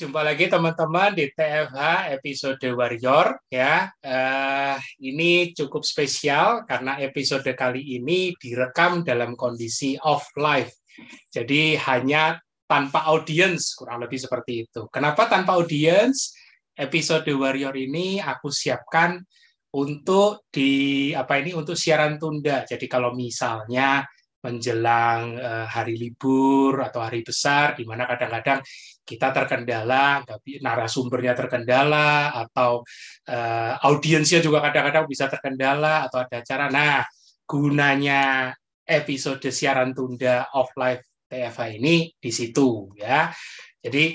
Jumpa lagi teman-teman di TFH episode Warrior ya. Uh, ini cukup spesial karena episode kali ini direkam dalam kondisi off live. Jadi hanya tanpa audiens, kurang lebih seperti itu. Kenapa tanpa audiens? Episode Warrior ini aku siapkan untuk di apa ini untuk siaran tunda. Jadi kalau misalnya menjelang uh, hari libur atau hari besar di mana kadang-kadang kita terkendala, narasumbernya terkendala atau uh, audiensnya juga kadang-kadang bisa terkendala atau ada acara. Nah, gunanya episode siaran tunda off live TFA ini di situ ya. Jadi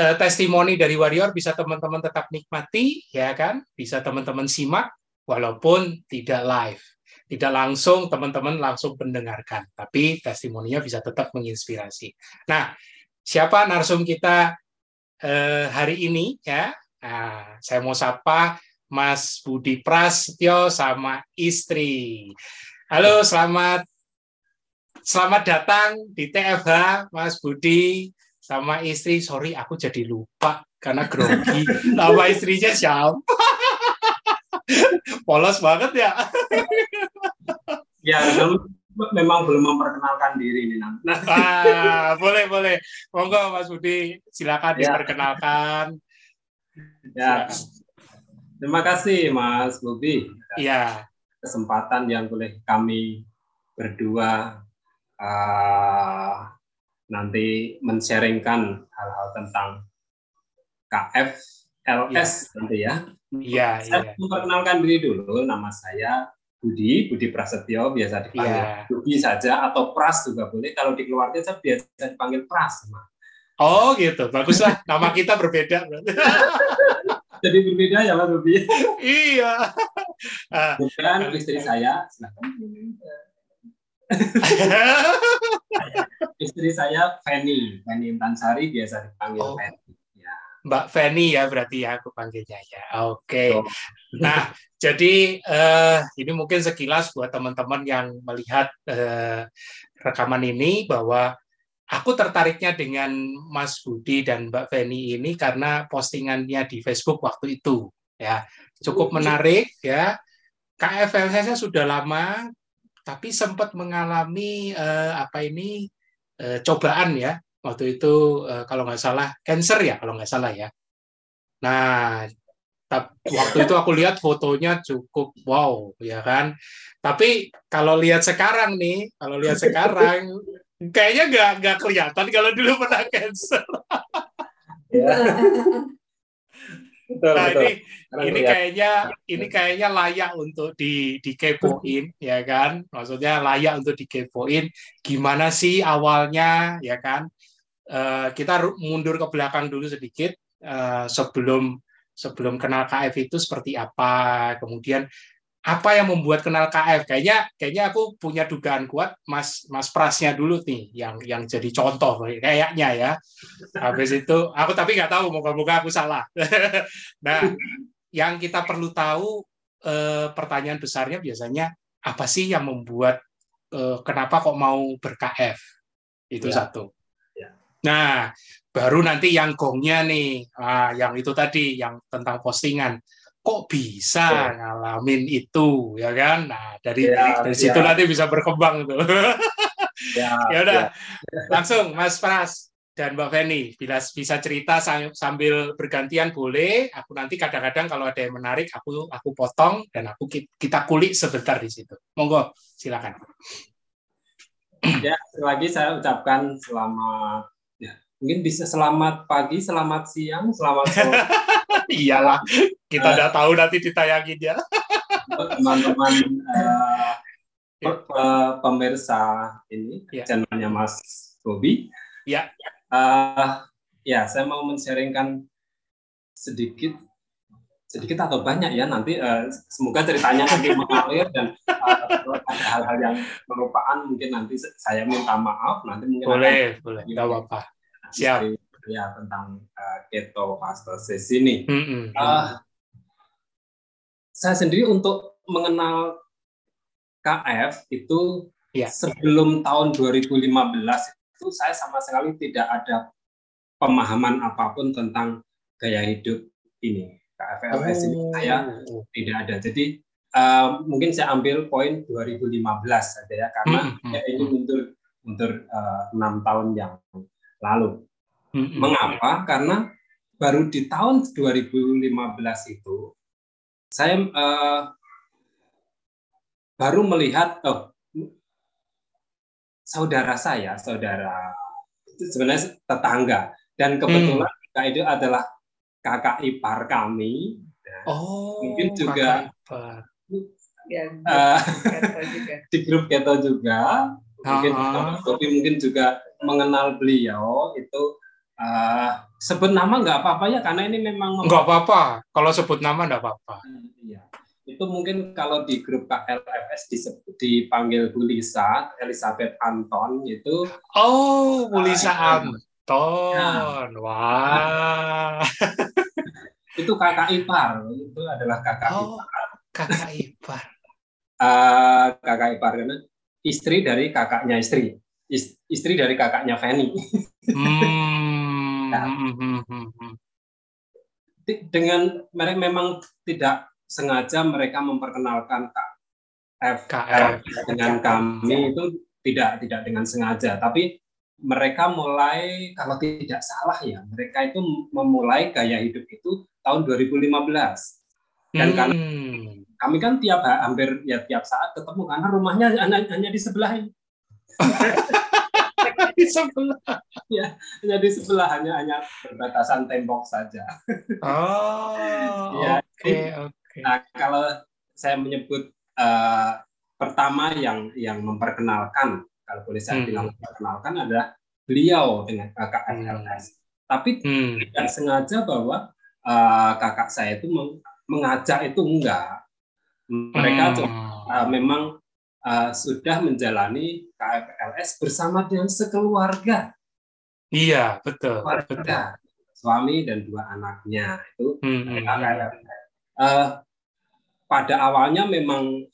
uh, testimoni dari Warrior bisa teman-teman tetap nikmati ya kan, bisa teman-teman simak walaupun tidak live tidak langsung teman-teman langsung mendengarkan, tapi testimoninya bisa tetap menginspirasi. Nah, siapa narsum kita eh, hari ini ya? Nah, saya mau sapa Mas Budi Prasetyo sama istri. Halo, selamat selamat datang di TFH, Mas Budi sama istri. Sorry, aku jadi lupa karena grogi. Nama istrinya siapa? Polos banget ya. ya, memang belum memperkenalkan diri ini Nah, ah, boleh boleh. Monggo Mas Budi, silakan ya. diperkenalkan. Ya. Terima kasih Mas Budi. Iya. Kesempatan yang boleh kami berdua uh, nanti men-sharingkan hal-hal tentang KF LS ya. nanti ya. Iya, Saya iya. memperkenalkan diri dulu, nama saya Budi, Budi Prasetyo, biasa dipanggil yeah. Budi saja, atau Pras juga boleh. Kalau di keluarga saya biasa dipanggil Pras. Oh gitu, baguslah. Nama kita berbeda. Jadi berbeda ya Mas Budi? iya. Bukan istri saya, istri saya Feni, Feni Intansari biasa dipanggil oh. Feni. Mbak Feni ya berarti ya aku panggilnya ya. Oke. Okay. Nah, jadi uh, ini mungkin sekilas buat teman-teman yang melihat uh, rekaman ini bahwa aku tertariknya dengan Mas Budi dan Mbak Feni ini karena postingannya di Facebook waktu itu ya. Cukup menarik ya. KFLS sudah lama tapi sempat mengalami uh, apa ini uh, cobaan ya waktu itu eh, kalau nggak salah cancer ya kalau nggak salah ya. Nah waktu itu aku lihat fotonya cukup wow ya kan. Tapi kalau lihat sekarang nih, kalau lihat sekarang kayaknya nggak nggak kelihatan kalau dulu pernah cancer. Ya. betul, nah betul. ini Karena ini kayaknya ini kayaknya layak untuk di dikepoin ya kan maksudnya layak untuk dikepoin gimana sih awalnya ya kan Eh, kita mundur ke belakang dulu sedikit uh, sebelum sebelum kenal KF itu seperti apa, kemudian apa yang membuat kenal KF? Kayaknya kayaknya aku punya dugaan kuat Mas Mas Prasnya dulu nih yang yang jadi contoh kayaknya ya. Habis itu aku tapi nggak tahu moga-moga aku salah. nah, yang kita perlu tahu eh, pertanyaan besarnya biasanya apa sih yang membuat eh, kenapa kok mau ber-KF? Itu ya. satu. Nah, baru nanti yang gongnya nih, ah, yang itu tadi, yang tentang postingan. Kok bisa ya. ngalamin itu, ya kan? Nah, dari ya, dari situ ya. nanti bisa berkembang tuh. Ya, ya udah, ya. langsung Mas Pras dan Mbak Feni, bila bisa cerita sambil bergantian boleh. Aku nanti kadang-kadang kalau ada yang menarik, aku aku potong dan aku kita kulik sebentar di situ. Monggo, silakan. Ya, lagi saya ucapkan selamat mungkin bisa selamat pagi, selamat siang, selamat sore. Iyalah, kita udah tahu nanti ditayangin ya. Teman-teman uh, pemirsa ini ya. channelnya Mas Bobi. Ya. Uh, ya, saya mau men-sharingkan sedikit sedikit atau banyak ya nanti uh, semoga ceritanya nanti mengalir dan uh, ada hal-hal yang melupaan mungkin nanti saya minta maaf nanti mungkin boleh boleh tidak apa-apa Siap. ya tentang uh, ketofastosis ini. Mm -hmm. uh, saya sendiri untuk mengenal KF itu yeah. sebelum tahun 2015 itu saya sama sekali tidak ada pemahaman apa pun tentang gaya hidup ini. KFLS ini saya Oh. tidak ada. Jadi uh, mungkin saya ambil poin 2015 saja ya karena Hmm, ya, ini mundur mundur uh, enam tahun yang lalu. Mm-mm. Mengapa? Karena baru di tahun 2015 itu saya uh, baru melihat oh, saudara saya, saudara itu sebenarnya tetangga dan kebetulan kakak itu adalah kakak ipar kami. Oh, Mungkin juga- kakak ipar. Ya, Uh, kata juga. di grup keto juga mungkin mungkin juga mengenal beliau itu uh, sebut nama nggak apa-apa ya karena ini memang mem- Enggak apa-apa. Kalau sebut nama enggak apa-apa. Iya. Itu mungkin kalau di grup KLFS disebut dipanggil Bu Lisa, Elizabeth Anton itu Oh, Mulisa Ah, Anton. Wah. itu kakak ipar, itu adalah kakak Oh, ipar. kakak ipar. Eh, kakak ipar karena istri dari kakaknya istri. Is- istri dari kakaknya Fanny. Hmm. Di- Dengan mereka memang tidak sengaja mereka memperkenalkan KF KF. dengan kami itu tidak tidak dengan sengaja, tapi mereka mulai kalau tidak salah ya, mereka itu memulai gaya hidup itu tahun 2015. Dan karena Hmm. Kami kan tiap hampir ya tiap saat ketemu karena rumahnya hanya, hanya di sebelah ini, Di sebelah. hanya di sebelah hanya hanya berbatasan tembok saja. Oh, Ya, oke, oke. Nah, kalau saya menyebut eh, pertama yang yang memperkenalkan, kalau boleh saya Hmm. bilang memperkenalkan adalah beliau dengan kakak FLS. Tapi Hmm. tidak sengaja bahwa eh, kakak saya itu meng- mengajak itu enggak. Mereka Hmm. eh, memang eh, sudah menjalani KFLS bersama dengan sekeluarga, Iya, betul, betul. keluarga, suami dan dua anaknya itu Hmm, hmm, hmm. Eh, pada awalnya memang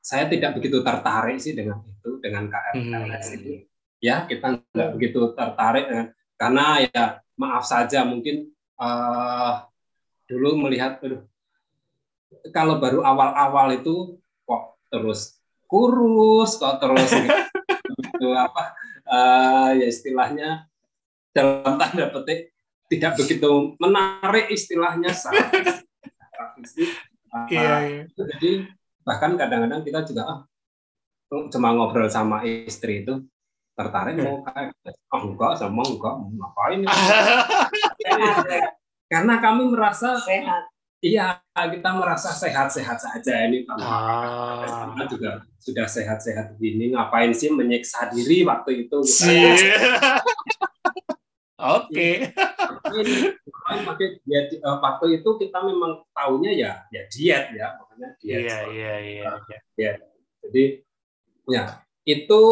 saya tidak begitu tertarik sih dengan itu dengan KFLS Hmm. itu. Ya kita nggak begitu tertarik dengan karena ya maaf saja mungkin eh, dulu melihat aduh, kalau baru awal-awal itu kok terus kurus kok terus itu apa eh, ya istilahnya dalam tanda petik tidak begitu menarik istilahnya saat Iya, iya. jadi bahkan kadang-kadang kita juga ah, cuma ngobrol sama istri itu tertarik mau kayak oh enggak sama enggak mau ngapain ini?" Sehat, ya. karena kami merasa sehat. Iya kita merasa sehat-sehat saja ini Pak. Ah. Juga sudah sehat-sehat begini ngapain sih menyiksa diri waktu itu. Oke. Ngapain pakai diet eh, waktu itu kita memang tahunya ya ya diet ya makanya diet Iya, iya, iya. iya. Jadi ya itu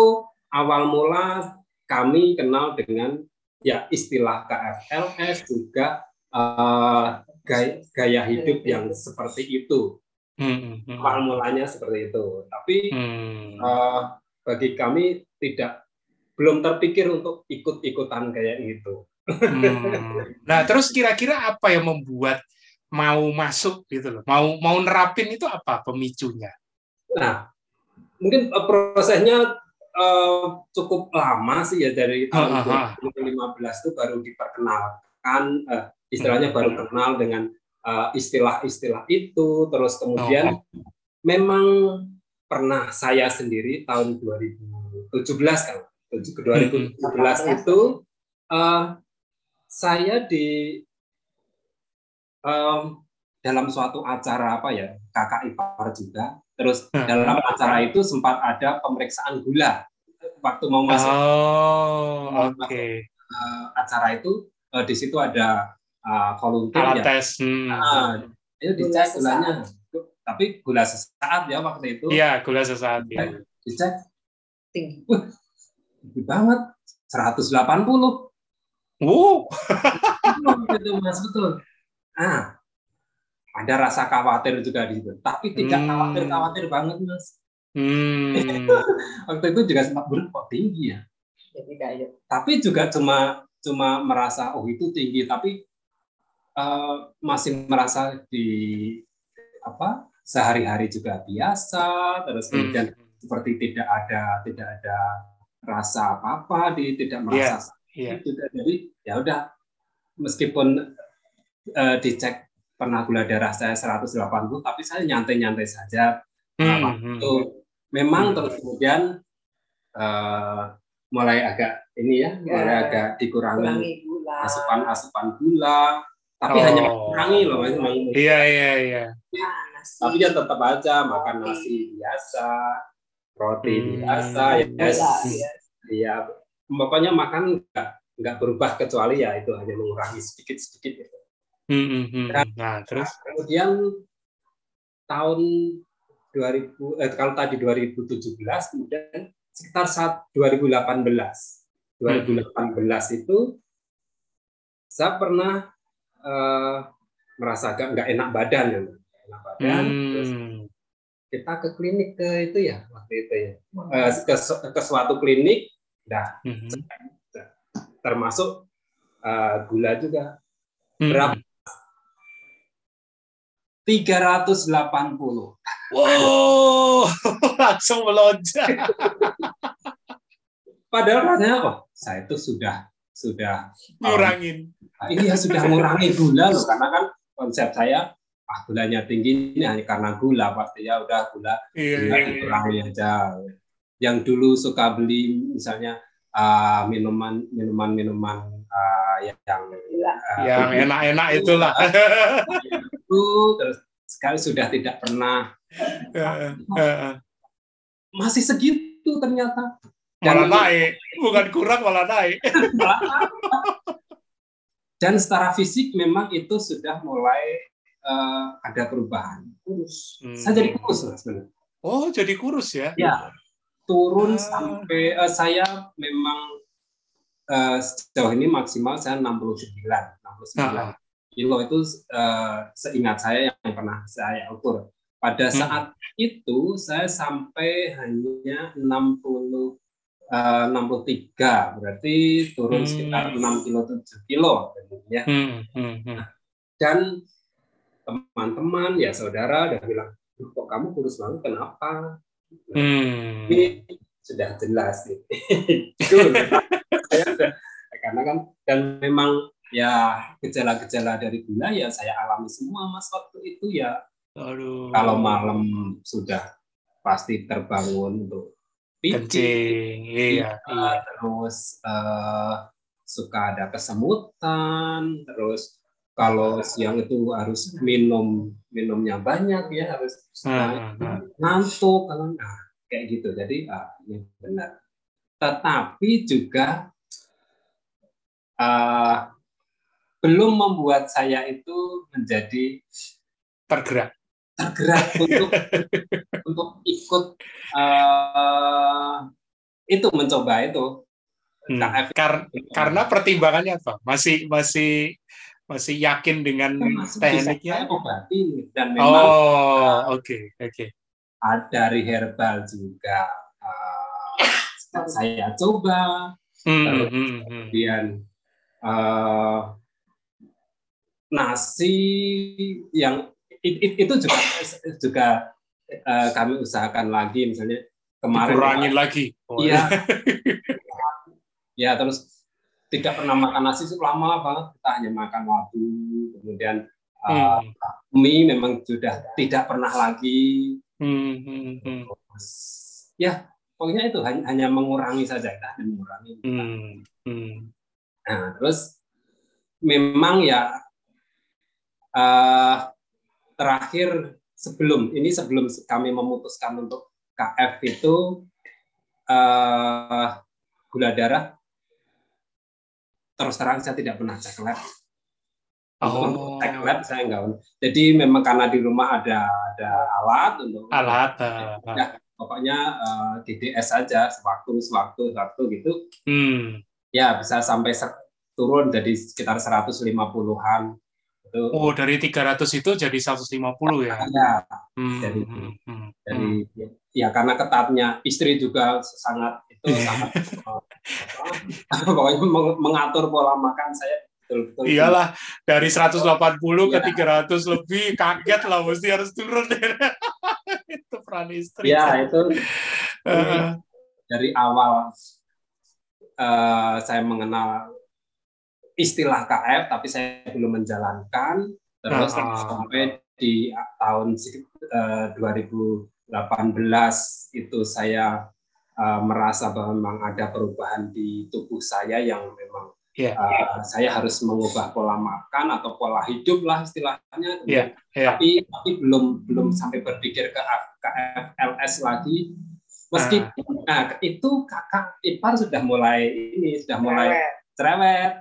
awal mula kami kenal dengan ya istilah KFLS juga eh, gaya, gaya hidup yang seperti itu. Hmm, hmm, Awal mulanya seperti itu. Tapi hmm. eh, bagi kami tidak belum terpikir untuk ikut-ikutan kayak gitu. Hmm. Nah, terus kira-kira apa yang membuat mau masuk gitu loh? Mau mau nerapin itu apa pemicunya? Nah, mungkin eh, prosesnya eh, cukup lama sih ya dari tahun Ah, ah, ah. 2015 itu baru diperkenalkan eh, istilahnya baru kenal dengan eh, istilah-istilah itu. Terus kemudian memang pernah saya sendiri tahun 2017 kan 2017 itu eh, saya di em, dalam suatu acara apa ya kakak ipar juga. Terus Hmm. dalam acara itu sempat ada pemeriksaan gula waktu mau masuk. Oh, oke. eh, acara itu eh, di situ ada eh, volunteer Alat ya tes. Hmm. Ah, itu dicek gulanya tapi gula sesaat ya waktu itu Iya, gula sesaat ya. dicek Tinggi. tinggi banget 180 Wow. itu mas betul ah ada rasa khawatir juga di situ tapi tidak Hmm. khawatir khawatir banget mas Hmm. waktu itu juga sempat berat kok tinggi ya Jadi kayak tapi juga cuma cuma merasa oh itu tinggi tapi uh, masih merasa di apa sehari-hari juga biasa terus kemudian Hmm. seperti tidak ada tidak ada rasa apa-apa di tidak merasa Iya. sakit juga jadi ya udah meskipun uh, dicek pernah gula darah saya 180 tapi saya nyantai-nyantai saja Hmm, Nah, hmm. itu memang Hmm. terus kemudian uh, mulai agak ini ya, Ya. mulai agak dikurangi asupan-asupan gula, tapi Oh. hanya kurangi loh, memang. Iya, iya, iya. Nah, nasi. Tapi ya tetap aja makan nasi biasa, roti Hmm. biasa, ya, yes. ya. ya pokoknya makan nggak nggak berubah kecuali ya itu hanya mengurangi sedikit-sedikit. gitu. Hmm, hmm, hmm. Nah, terus Kemudian tahun 2000 eh, kalau tadi 2017 kemudian sekitar saat 2018 2018 itu saya pernah eh, merasa agak nggak enak badan ya Nggak enak badan terus hmm. kita ke klinik ke itu ya waktu itu ya Eh, ke, su- ke suatu klinik dah Hmm. termasuk eh, gula juga Hmm. Berapa? 380 Wow, langsung melonjak. Padahal rasanya, oh, saya itu sudah sudah Ngurangin. iya sudah mengurangi gula loh, karena kan konsep saya ah gulanya tinggi ini hanya karena gula pasti ya udah gula Iya, gula iya, iya. aja. Yang dulu suka beli misalnya ah, minuman minuman minuman ah, yang ah, Yang enak-enak itulah. itu terus sekali sudah tidak pernah masih segitu ternyata Malah naik, bukan kurang malah naik. dan secara fisik memang itu sudah mulai eh, ada perubahan kurus Hmm. saya jadi kurus Mas, sebenarnya Oh, jadi kurus ya? ya turun Ah. sampai eh, saya memang eh, sejauh ini maksimal saya 69 69 Ah, kilo itu eh, seingat saya yang pernah saya ukur pada Hmm. saat itu saya sampai hanya 60 eh, 63 berarti turun Hmm. sekitar 6 kilo 7 kilo ya Hmm, hmm, hmm. dan teman-teman ya saudara udah bilang "Duh, kok kamu kurus banget kenapa Hmm. ini sudah jelas nih itu karena kan dan memang ya gejala-gejala dari gula ya saya alami semua mas waktu itu ya Aduh. kalau malam sudah pasti terbangun untuk kencing, iya, iya. terus eh, suka ada kesemutan terus kalau siang itu harus minum minumnya banyak ya harus Ah, ah. ngantuk kan nah, kayak gitu jadi ah, ini benar tetapi juga ah, belum membuat saya itu menjadi tergerak. Tergerak untuk untuk ikut eh, itu mencoba itu Hmm. Kar- karena pertimbangannya apa? Masih masih masih yakin dengan Masih tekniknya? obati dan memang Oh, oke, oke. ada dari herbal juga eh, saya coba Hmm, Terus, hmm, hmm. kemudian eh, nasi yang it- it- itu juga juga eh, kami usahakan lagi misalnya kemarin Dikurangin lagi. Oh, iya ya terus tidak pernah makan nasi lama banget kita hanya makan wadu kemudian eh, Hmm, mie memang sudah tidak pernah lagi hmm, hmm, hmm. Terus, ya pokoknya itu hanya, hanya mengurangi saja kita hanya mengurangi Hmm, hmm. Nah, terus memang ya eh, terakhir sebelum ini sebelum kami memutuskan untuk KF itu eh, gula darah terus terang saya tidak pernah cek lab. Untuk Oh, cek lab saya enggak. Jadi memang karena di rumah ada ada alat untuk alat. ah. Ya, pokoknya eh, DDS saja sewaktu sewaktu sewaktu gitu Hmm, ya bisa sampai turun jadi sekitar 150-an itu Oh, dari 300 itu jadi 150 ya. ada Hmm, Jadi- hmm, hmm, dari ya karena ketatnya istri juga sangat itu Iya. sangat apa, pokoknya meng- mengatur pola makan saya betul-betul Iyalah, dari 180 ke Iya. 300 lebih kaget lah mesti harus turun. itu peran istri. ya itu Eh, dari awal eh, saya mengenal istilah KF tapi saya belum menjalankan terus Ah. sampai di tahun eh, 2018 itu saya eh, merasa bahwa memang ada perubahan di tubuh saya yang memang Iya. eh, saya harus mengubah pola makan atau pola hidup lah istilahnya Iya, iya. tapi tapi belum belum sampai berpikir ke KFLS lagi meski nah, itu kakak ipar sudah mulai ini sudah mulai cerewet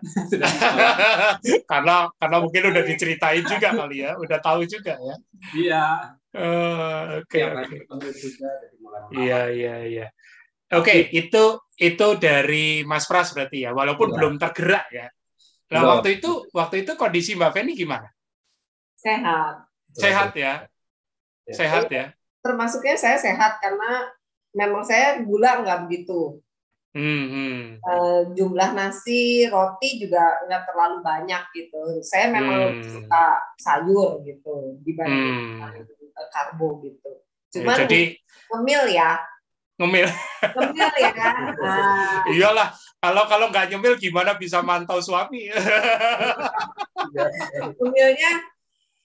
karena karena mungkin udah diceritain juga kali ya, udah tahu juga ya. iya Eh, Oke, iya, oke. Iya, iya, iya. Oke, itu itu dari Mas Pras berarti ya, walaupun Iya. belum tergerak ya. Nah, Belum. waktu itu waktu itu kondisi Mbak Feni gimana? Sehat. Sehat ya? Ya. Sehat ya? Termasuknya saya sehat karena memang saya gula nggak begitu. Hmm, hmm. Eh, jumlah nasi, roti juga nggak terlalu banyak gitu. Saya memang Hmm. suka sayur gitu dibanding eh, karbo gitu. Ya, Cuman jadi ngemil ya, ngemil. ngemil ya. Nah, Iyalah, kalau kalau nggak nyemil gimana bisa mantau suami? ngemilnya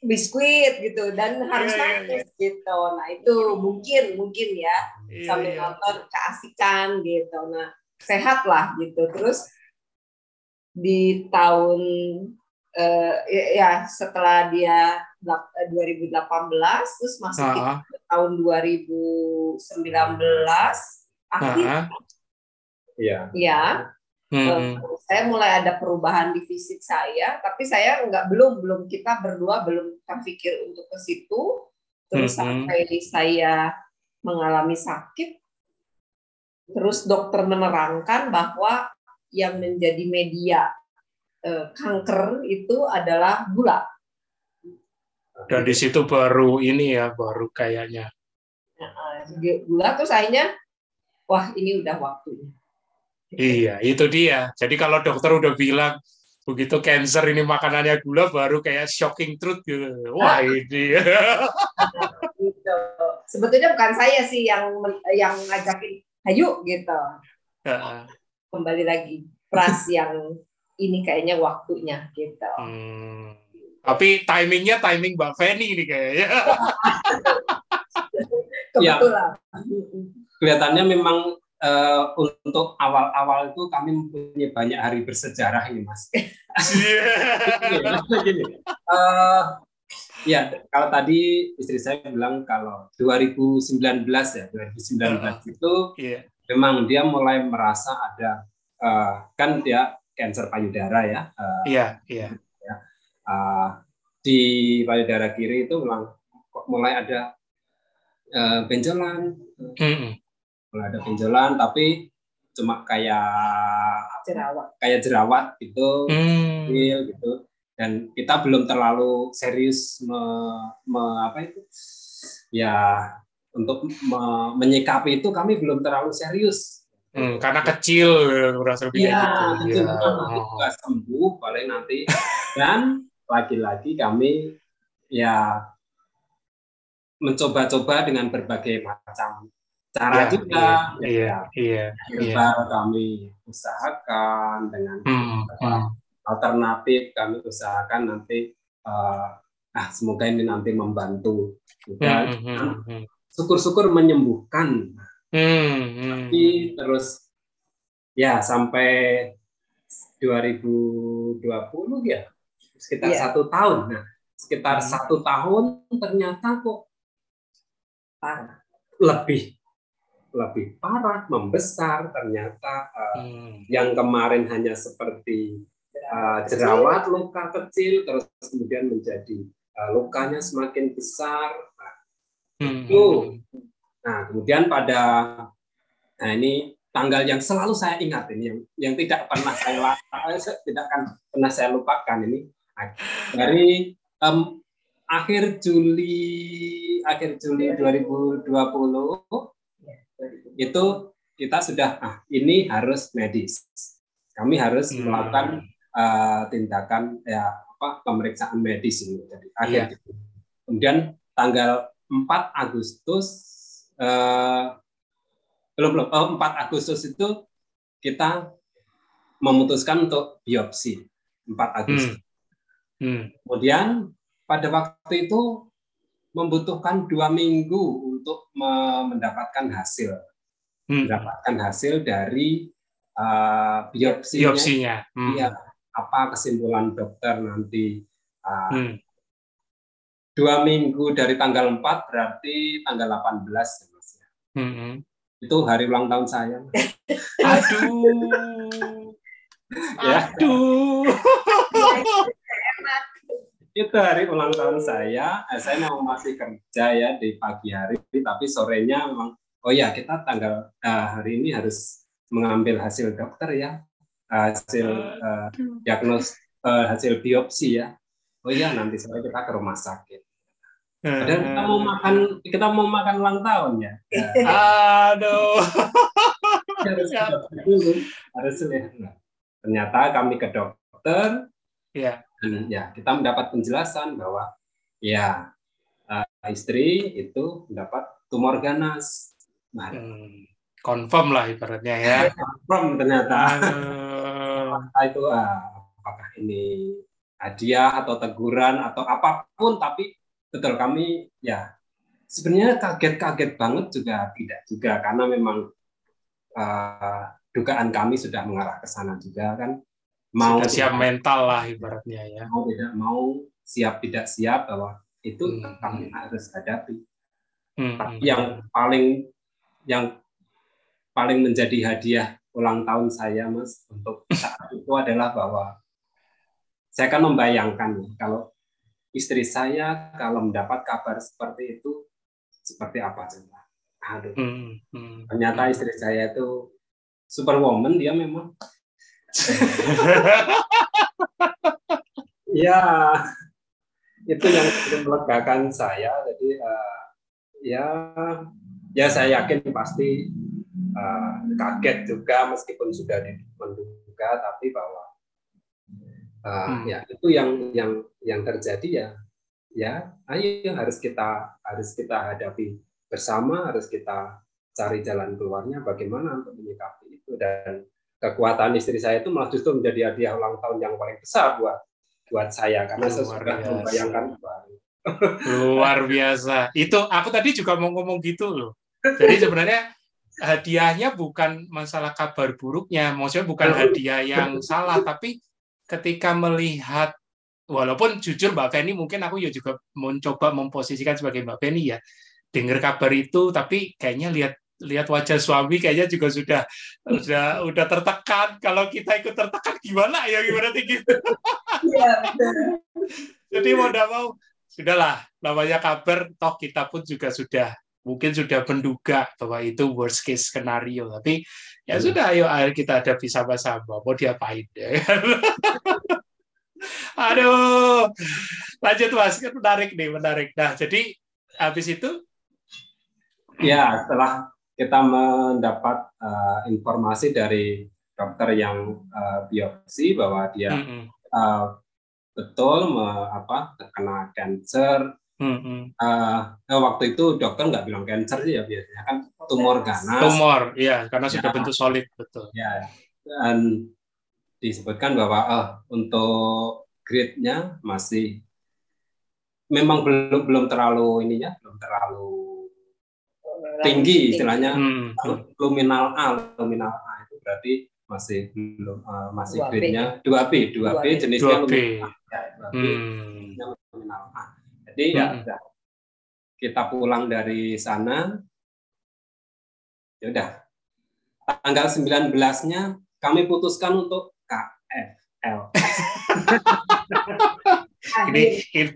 biskuit gitu dan harus Iya, iya, manis gitu. Nah itu mungkin mungkin ya Iya, sambil iya. nonton keasikan gitu. Nah sehat lah gitu. Terus di tahun eh, ya ya, setelah dia delap- eh, 2018 terus masuk ke Ah, tahun 2019 akhir ah, iya ya hmm, eh, saya mulai ada perubahan di fisik saya tapi saya nggak belum belum. Kita berdua belum terpikir untuk ke situ. Terus Mhm. sampai saya mengalami sakit terus dokter menerangkan bahwa yang menjadi media eh, kanker itu adalah gula. Dan di situ baru ini ya, baru kayaknya. Nah, gula terus akhirnya wah ini udah waktunya Iya, itu dia. Jadi kalau dokter udah bilang begitu cancer ini makanannya gula, baru kayak shocking truth gitu. Wah ini. gitu. Sebetulnya bukan saya sih yang yang ngajakin ayo gitu. Kembali lagi pras yang ini kayaknya waktunya gitu. Hmm. Tapi timingnya timing Mbak Feni ini kayaknya. Kebetulan. kelihatannya memang eh, untuk awal-awal itu kami mempunyai banyak hari bersejarah ini mas. Gini, gini. Eh, ya kalau tadi istri saya bilang kalau 2019 ya 2019 itu Iya. memang dia mulai merasa ada eh, kan dia kanker payudara ya eh, Iya, iya. eh, di payudara kiri itu mulai ada eh, benjolan Mm-mm. Mulai ada benjolan tapi cuma kayak Jerawat. kayak jerawat gitu Hmm. kecil gitu dan kita belum terlalu serius me, me- apa itu ya untuk me- menyikapi itu kami belum terlalu serius Hmm, karena kecil merasa lebih kayak gitu. Iya. nanti juga sembuh paling nanti dan lagi-lagi kami ya mencoba-coba dengan berbagai macam cara Iya, juga Iya, iya, iya. herbal kami usahakan dengan Hmm, hmm. alternatif kami usahakan nanti eh, ah semoga ini nanti membantu juga Hmm, hmm, hmm. syukur-syukur menyembuhkan Hmm, hmm. tapi terus ya sampai 2020 ya sekitar Iya. satu tahun nah sekitar Hmm. satu tahun ternyata kok Parah. lebih lebih parah membesar ternyata eh, Hmm. yang kemarin hanya seperti uh, jerawat luka kecil terus kemudian menjadi uh, lukanya semakin besar Hmm. Itu. nah kemudian pada nah ini tanggal yang selalu saya ingat ini yang yang tidak pernah saya eh, tidak akan pernah saya lupakan ini dari um, akhir Juli akhir Juli 2020 itu kita sudah ah ini harus medis. Kami harus hmm. melakukan uh, tindakan ya apa pemeriksaan medis ini. Jadi akhir yeah. kemudian tanggal 4 Agustus uh, belum belum oh, 4 Agustus itu kita memutuskan untuk biopsi 4 Agustus. Hmm. Hmm. Kemudian pada waktu itu membutuhkan dua minggu untuk mendapatkan hasil, hmm. mendapatkan hasil dari uh, biopsinya. biopsinya. Hmm. Ya, apa kesimpulan dokter nanti? Uh, hmm. Dua minggu dari tanggal 4 berarti tanggal 18 ya mas. Ya. Hmm. Itu hari ulang tahun saya. Aduh. ya. Aduh. itu hari ulang tahun saya. Eh, saya mau masih kerja ya di pagi hari, tapi sorenya memang oh ya kita tanggal uh, hari ini harus mengambil hasil dokter ya, hasil uh, diagnos uh, hasil biopsi ya. Oh iya nanti sore kita ke rumah sakit. Dan kita mau makan kita mau makan ulang tahun ya. Aduh. harus harus lihat. Nah, ternyata kami ke dokter. Ya dan ya kita mendapat penjelasan bahwa ya uh, istri itu mendapat tumor ganas. Nah, hmm, confirm lah ibaratnya ya. confirm ternyata. Uh... itu uh, apakah ini hadiah atau teguran atau apa pun, tapi betul kami ya sebenarnya kaget-kaget banget juga tidak juga karena memang uh, dugaan kami sudah mengarah ke sana juga kan mau Sudah siap mental lah ibaratnya ya. Mau tidak mau siap tidak siap bahwa itu hmm. kami harus hadapi. Hmm. Tapi hmm, yang paling yang paling menjadi hadiah ulang tahun saya mas untuk saat itu adalah bahwa saya kan membayangkan kalau istri saya kalau mendapat kabar seperti itu seperti apa coba? Aduh. Hmm, hmm, ternyata istri saya itu superwoman dia memang. Ya itu yang melegakan saya. Jadi uh, ya ya saya yakin pasti uh, kaget juga meskipun sudah menduga tapi bahwa uh, hmm. ya itu yang yang yang terjadi ya. Ya ayo harus kita harus kita hadapi bersama harus kita cari jalan keluarnya bagaimana untuk menyikapi itu. Dan kekuatan istri saya itu malah justru menjadi hadiah ulang tahun yang paling besar buat buat saya karena saya sudah membayangkan luar biasa. Itu aku tadi juga mau ngomong gitu loh jadi sebenarnya hadiahnya bukan masalah kabar buruknya maksudnya bukan hadiah yang salah tapi ketika melihat walaupun jujur Mbak Feni mungkin aku ya juga mencoba memposisikan sebagai Mbak Feni ya dengar kabar itu tapi kayaknya lihat lihat wajah suami kayaknya juga sudah sudah udah tertekan. Kalau kita ikut tertekan gimana ya gimana gitu. Iya, Jadi mau tidak mau sudahlah namanya kabar toh kita pun juga sudah mungkin sudah menduga bahwa itu worst case skenario tapi ya hmm. sudah ayo ayo kita hadapi sama-sama mau diapain ya kan? aduh lanjut mas menarik nih menarik nah jadi habis itu ya setelah kita mendapat uh, informasi dari dokter yang uh, biopsi bahwa dia mm -hmm. uh, betul me, apa terkena cancer. Mm -hmm. uh, waktu itu dokter nggak bilang cancer sih ya biasanya kan tumor ganas. Tumor, iya karena sudah ya. bentuk solid betul. Ya dan disebutkan bahwa uh, untuk grade-nya masih memang belum belum terlalu ininya belum terlalu tinggi istilahnya hmm. luminal A luminal A itu berarti masih belum uh, masih grade-nya 2B 2B jenisnya 2B. luminal A ya, 2B hmm. luminal A jadi ya hmm. ya kita pulang dari sana. Ya udah. Tanggal 19-nya kami putuskan untuk KFL ini, ini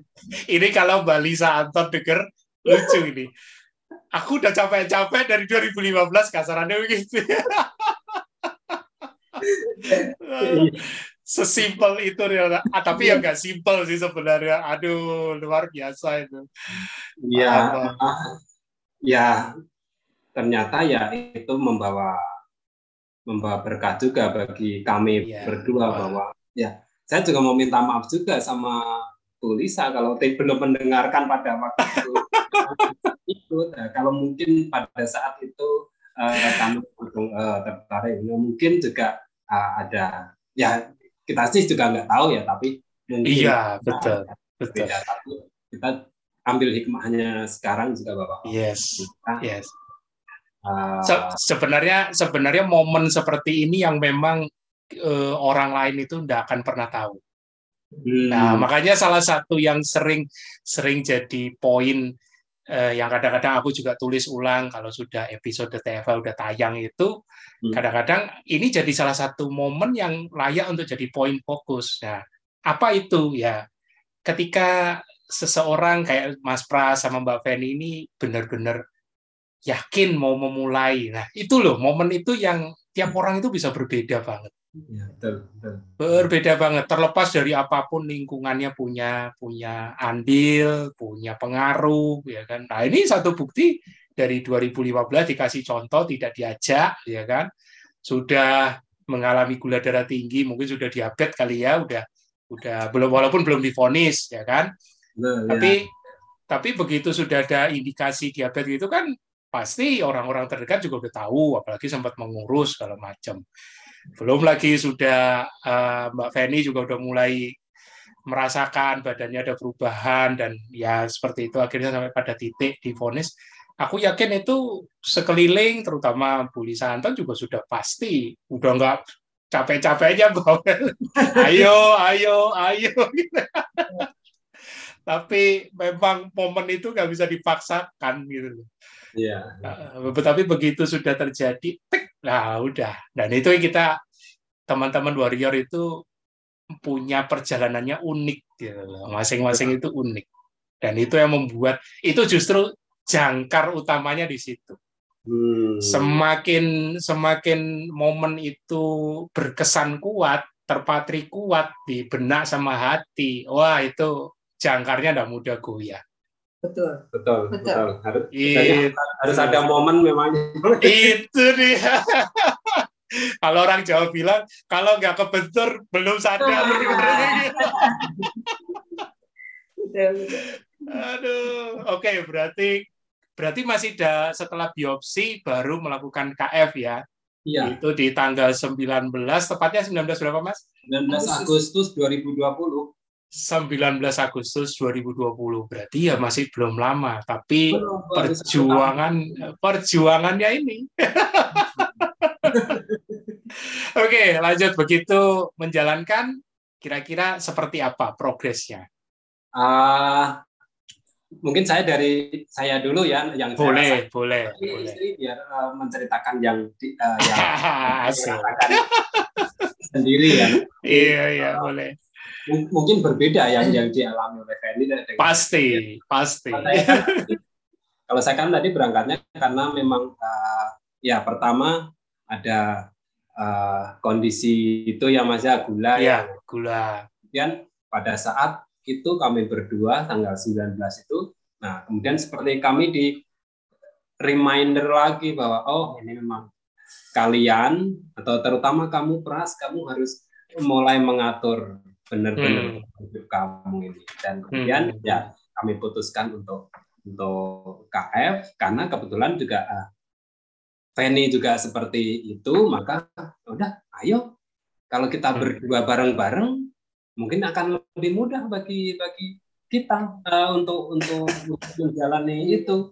ini kalau Mbak Lisa Anton denger lucu ini. Aku udah capek-capek dari 2015 kasarannya begitu. Sesimpel itu ya, ah, tapi ya nggak simpel sih sebenarnya. Aduh, luar biasa itu. Iya, ya ternyata ya itu membawa membawa berkah juga bagi kami ya, berdua wah. bahwa ya saya juga mau minta maaf juga sama Bu Lisa kalau belum mendengarkan pada waktu itu. itu nah, kalau mungkin pada saat itu uh, kami uh, tertarik, mungkin juga uh, ada ya kita sih juga nggak tahu ya tapi mungkin iya betul betul. beda, tapi kita ambil hikmahnya sekarang juga bapak. Yes kita, yes. uh, Se sebenarnya sebenarnya momen seperti ini yang memang uh, orang lain itu tidak akan pernah tahu. Hmm. nah makanya salah satu yang sering sering jadi poin uh, yang kadang-kadang aku juga tulis ulang kalau sudah episode TFA udah tayang itu Hmm. Kadang-kadang ini jadi salah satu momen yang layak untuk jadi poin fokus. Nah, apa itu ya? Ketika seseorang kayak Mas Pras sama Mbak Feni ini benar-benar yakin mau memulai. Nah, itu loh momen itu yang tiap orang itu bisa berbeda banget. Ya, betul, betul. Berbeda banget. Terlepas dari apa pun lingkungannya punya punya andil, punya pengaruh, ya kan. Nah, ini satu bukti dari 2015 dikasih contoh tidak diajak ya kan sudah mengalami gula darah tinggi mungkin sudah diabetes kali ya udah udah belum walaupun belum difonis ya kan nah, tapi ya. tapi begitu sudah ada indikasi diabetes itu kan pasti orang-orang terdekat juga udah tahu apalagi sempat mengurus kalau macam belum lagi sudah uh, Mbak Feni juga udah mulai merasakan badannya ada perubahan dan ya seperti itu. Akhirnya sampai pada titik difonis. Aku yakin itu sekeliling terutama Bu Lisa Anton juga sudah pasti. Udah nggak capek-capeknya bahwa ayo ayo ayo. Tapi memang momen itu nggak bisa dipaksakan gitu Iya. Uh, tapi begitu sudah terjadi, tik, nah udah. Dan itu kita teman-teman warrior itu punya perjalanannya unik, gitu. masing-masing itu unik. Dan itu yang membuat itu justru jangkar utamanya di situ. Hmm. Semakin semakin momen itu berkesan kuat, terpatri kuat di benak sama hati, wah itu jangkarnya tidak mudah goyah. Betul. Betul, betul. betul. Harus, itu. harus ada momen memang. Itu dia. kalau orang Jawa bilang, kalau nggak kebentur belum sadar. Aduh, oke okay, berarti berarti masih ada setelah biopsi baru melakukan KF ya. Iya. Itu di tanggal 19, tepatnya 19 berapa Mas? 19 Agustus 2020. 19 Agustus 2020 berarti ya masih belum lama tapi belum, perjuangan perjuangannya ini. Oke lanjut. Begitu menjalankan kira-kira seperti apa progresnya? Uh, mungkin saya dari saya dulu ya yang boleh saya boleh boleh. biar uh, menceritakan yang di, uh, yang sendiri ya. Iya iya uh, boleh mungkin berbeda yang yang dialami oleh Feni dan pasti pasti kalau saya kan tadi berangkatnya karena memang uh, ya pertama ada uh, kondisi itu yang masih gula ya, ya gula kemudian pada saat itu kami berdua tanggal 19 itu. Nah, kemudian seperti kami di reminder lagi bahwa oh ini memang kalian atau terutama kamu pras kamu harus mulai mengatur benar-benar hmm. hidup kamu ini dan kemudian hmm. ya kami putuskan untuk untuk KF karena kebetulan juga uh, Feni juga seperti itu maka udah ayo kalau kita hmm. berdua bareng-bareng mungkin akan lebih mudah bagi bagi kita uh, untuk untuk menjalani itu.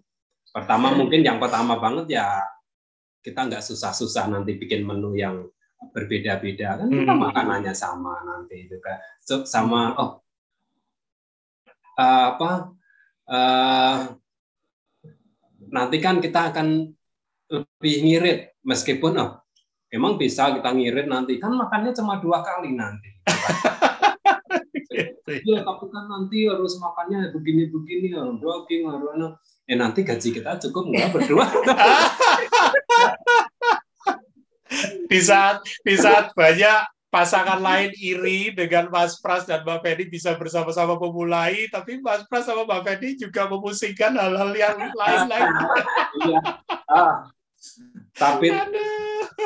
Pertama mungkin yang pertama banget ya kita nggak susah-susah nanti bikin menu yang berbeda-beda. Kan kita hmm. makanannya sama nanti juga so, sama oh. Uh, apa uh, nanti kan kita akan lebih ngirit. Meskipun oh emang bisa kita ngirit nanti. Kan makannya cuma dua kali nanti. Iya, tapi kan nanti harus makannya begini-begini, harus daging, harus anak. Eh nanti gaji kita cukup nggak berdua? di saat di saat banyak pasangan lain iri dengan Mas Pras dan Mbak Feni bisa bersama-sama memulai, tapi Mas Pras sama Mbak Feni juga memusingkan hal-hal yang lain-lain. Iya. Ah, tapi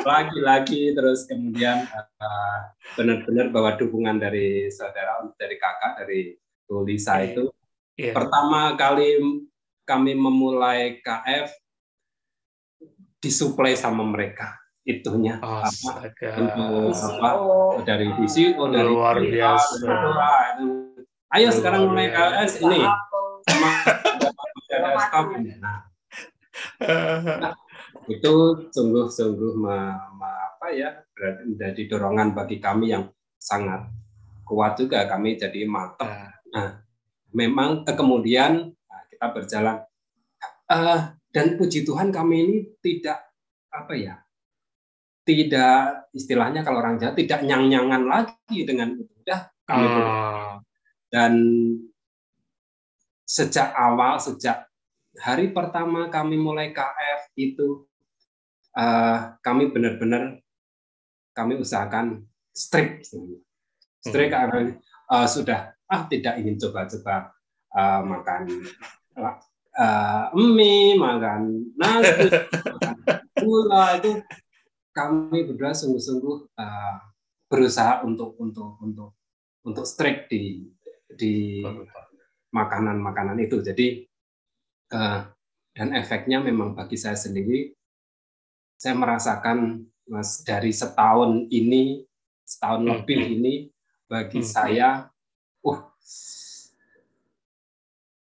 lagi-lagi terus kemudian uh, benar-benar bahwa dukungan dari saudara, dari kakak, dari Lisa iya. itu yeah. pertama kali kami memulai KF disuplai sama mereka itunya. Oh, apa untuk apa dari visi oh dari luar biasa. Ayo luar sekarang mulai KS ini. Nah, nah, itu sungguh-sungguh apa ya berarti menjadi dorongan bagi kami yang sangat kuat juga. Kami jadi mantap nah, nah memang eh, kemudian nah, kita berjalan. Uh, dan puji Tuhan kami ini tidak apa ya tidak istilahnya kalau orang Jawa tidak nyang-nyangan lagi dengan itu. Udah kami uh. dan sejak awal sejak hari pertama kami mulai KF itu uh, kami benar-benar kami usahakan strict strict hmm. uh, sudah ah tidak ingin coba-coba uh, makan uh, mie makan nasi makan gula itu kami berdua sungguh-sungguh uh, berusaha untuk untuk untuk untuk strict di di makanan-makanan itu. Jadi uh, dan efeknya memang bagi saya sendiri, saya merasakan mas dari setahun ini, setahun hmm. lebih ini bagi hmm. saya, uh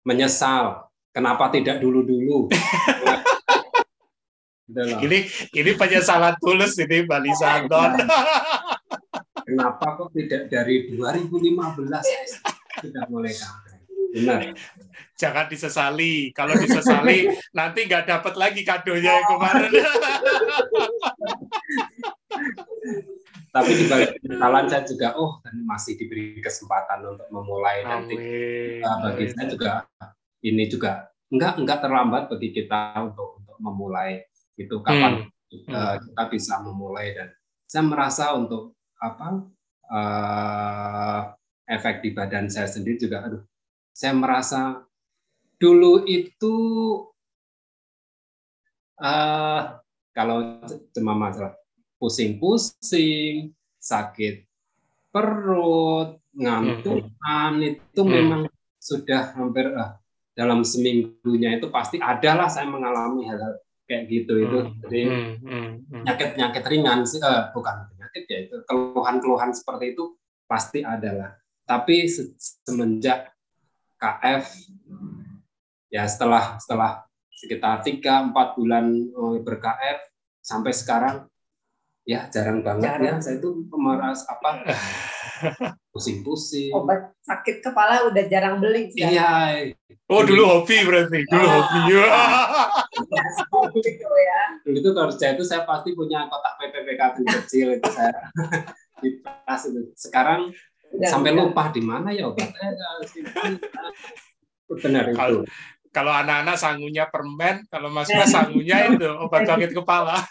menyesal kenapa tidak dulu-dulu. Ini ini penyesalan tulus ini Mbak Lisa Anton. Kenapa kok tidak dari 2015 sudah mulai? Benar. Jangan disesali. Kalau disesali nanti nggak dapat lagi kadonya yang kemarin. Tapi di balik penyesalan saya juga, oh masih diberi kesempatan untuk memulai nanti. Uh, bagi saya juga ini juga enggak enggak terlambat bagi kita untuk untuk memulai itu kapan hmm. uh, kita bisa memulai dan saya merasa untuk apa uh, efek di badan saya sendiri juga aduh saya merasa dulu itu uh, kalau cuma masalah pusing-pusing sakit perut ngantukan hmm. itu hmm. memang sudah hampir uh, dalam seminggunya itu pasti adalah saya mengalami hal-hal kayak gitu itu hmm. jadi hmm. Hmm. penyakit penyakit ringan sih uh, bukan penyakit ya itu keluhan-keluhan seperti itu pasti adalah tapi semenjak KF ya setelah setelah sekitar tiga empat bulan eh, ber-KF sampai sekarang ya jarang banget jarang. ya saya itu pemeras apa pusing-pusing. Obat sakit kepala udah jarang beli sekarang. iya. Oh dulu hobi berarti dulu ah. hobi. Ya gitu ya. Dulu itu kalau saya itu saya pasti punya kotak PPPK kecil itu saya di tas itu. Sekarang ya, sampai ya. lupa di mana ya obatnya. Benar itu. Kalau anak-anak sangunya permen, kalau Mas Mas sangunya itu obat sakit kepala.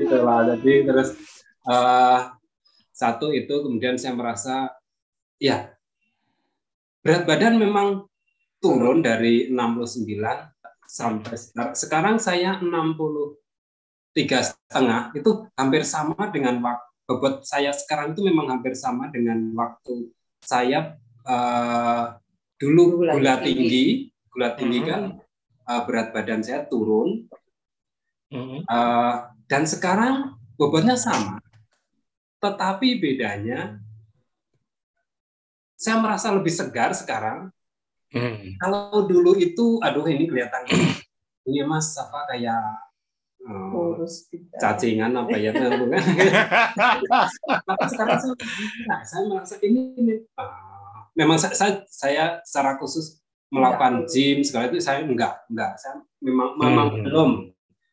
itulah jadi terus uh, satu itu kemudian saya merasa ya berat badan memang turun dari 69 sampai sekarang, sekarang saya 63 setengah itu hampir sama dengan waktu bobot saya sekarang itu memang hampir sama dengan waktu saya uh, dulu gula tinggi. gula tinggi kan uh, berat badan saya turun. Uh, dan sekarang bobotnya sama, tetapi bedanya saya merasa lebih segar sekarang. Hmm. Kalau dulu itu, aduh ini kelihatan ini mas apa kayak uh, cacingan apa ya bukan? sekarang saya, nah, saya merasa ini, ini uh, memang saya, saya saya secara khusus melakukan gym segala itu saya enggak enggak saya memang memang hmm. belum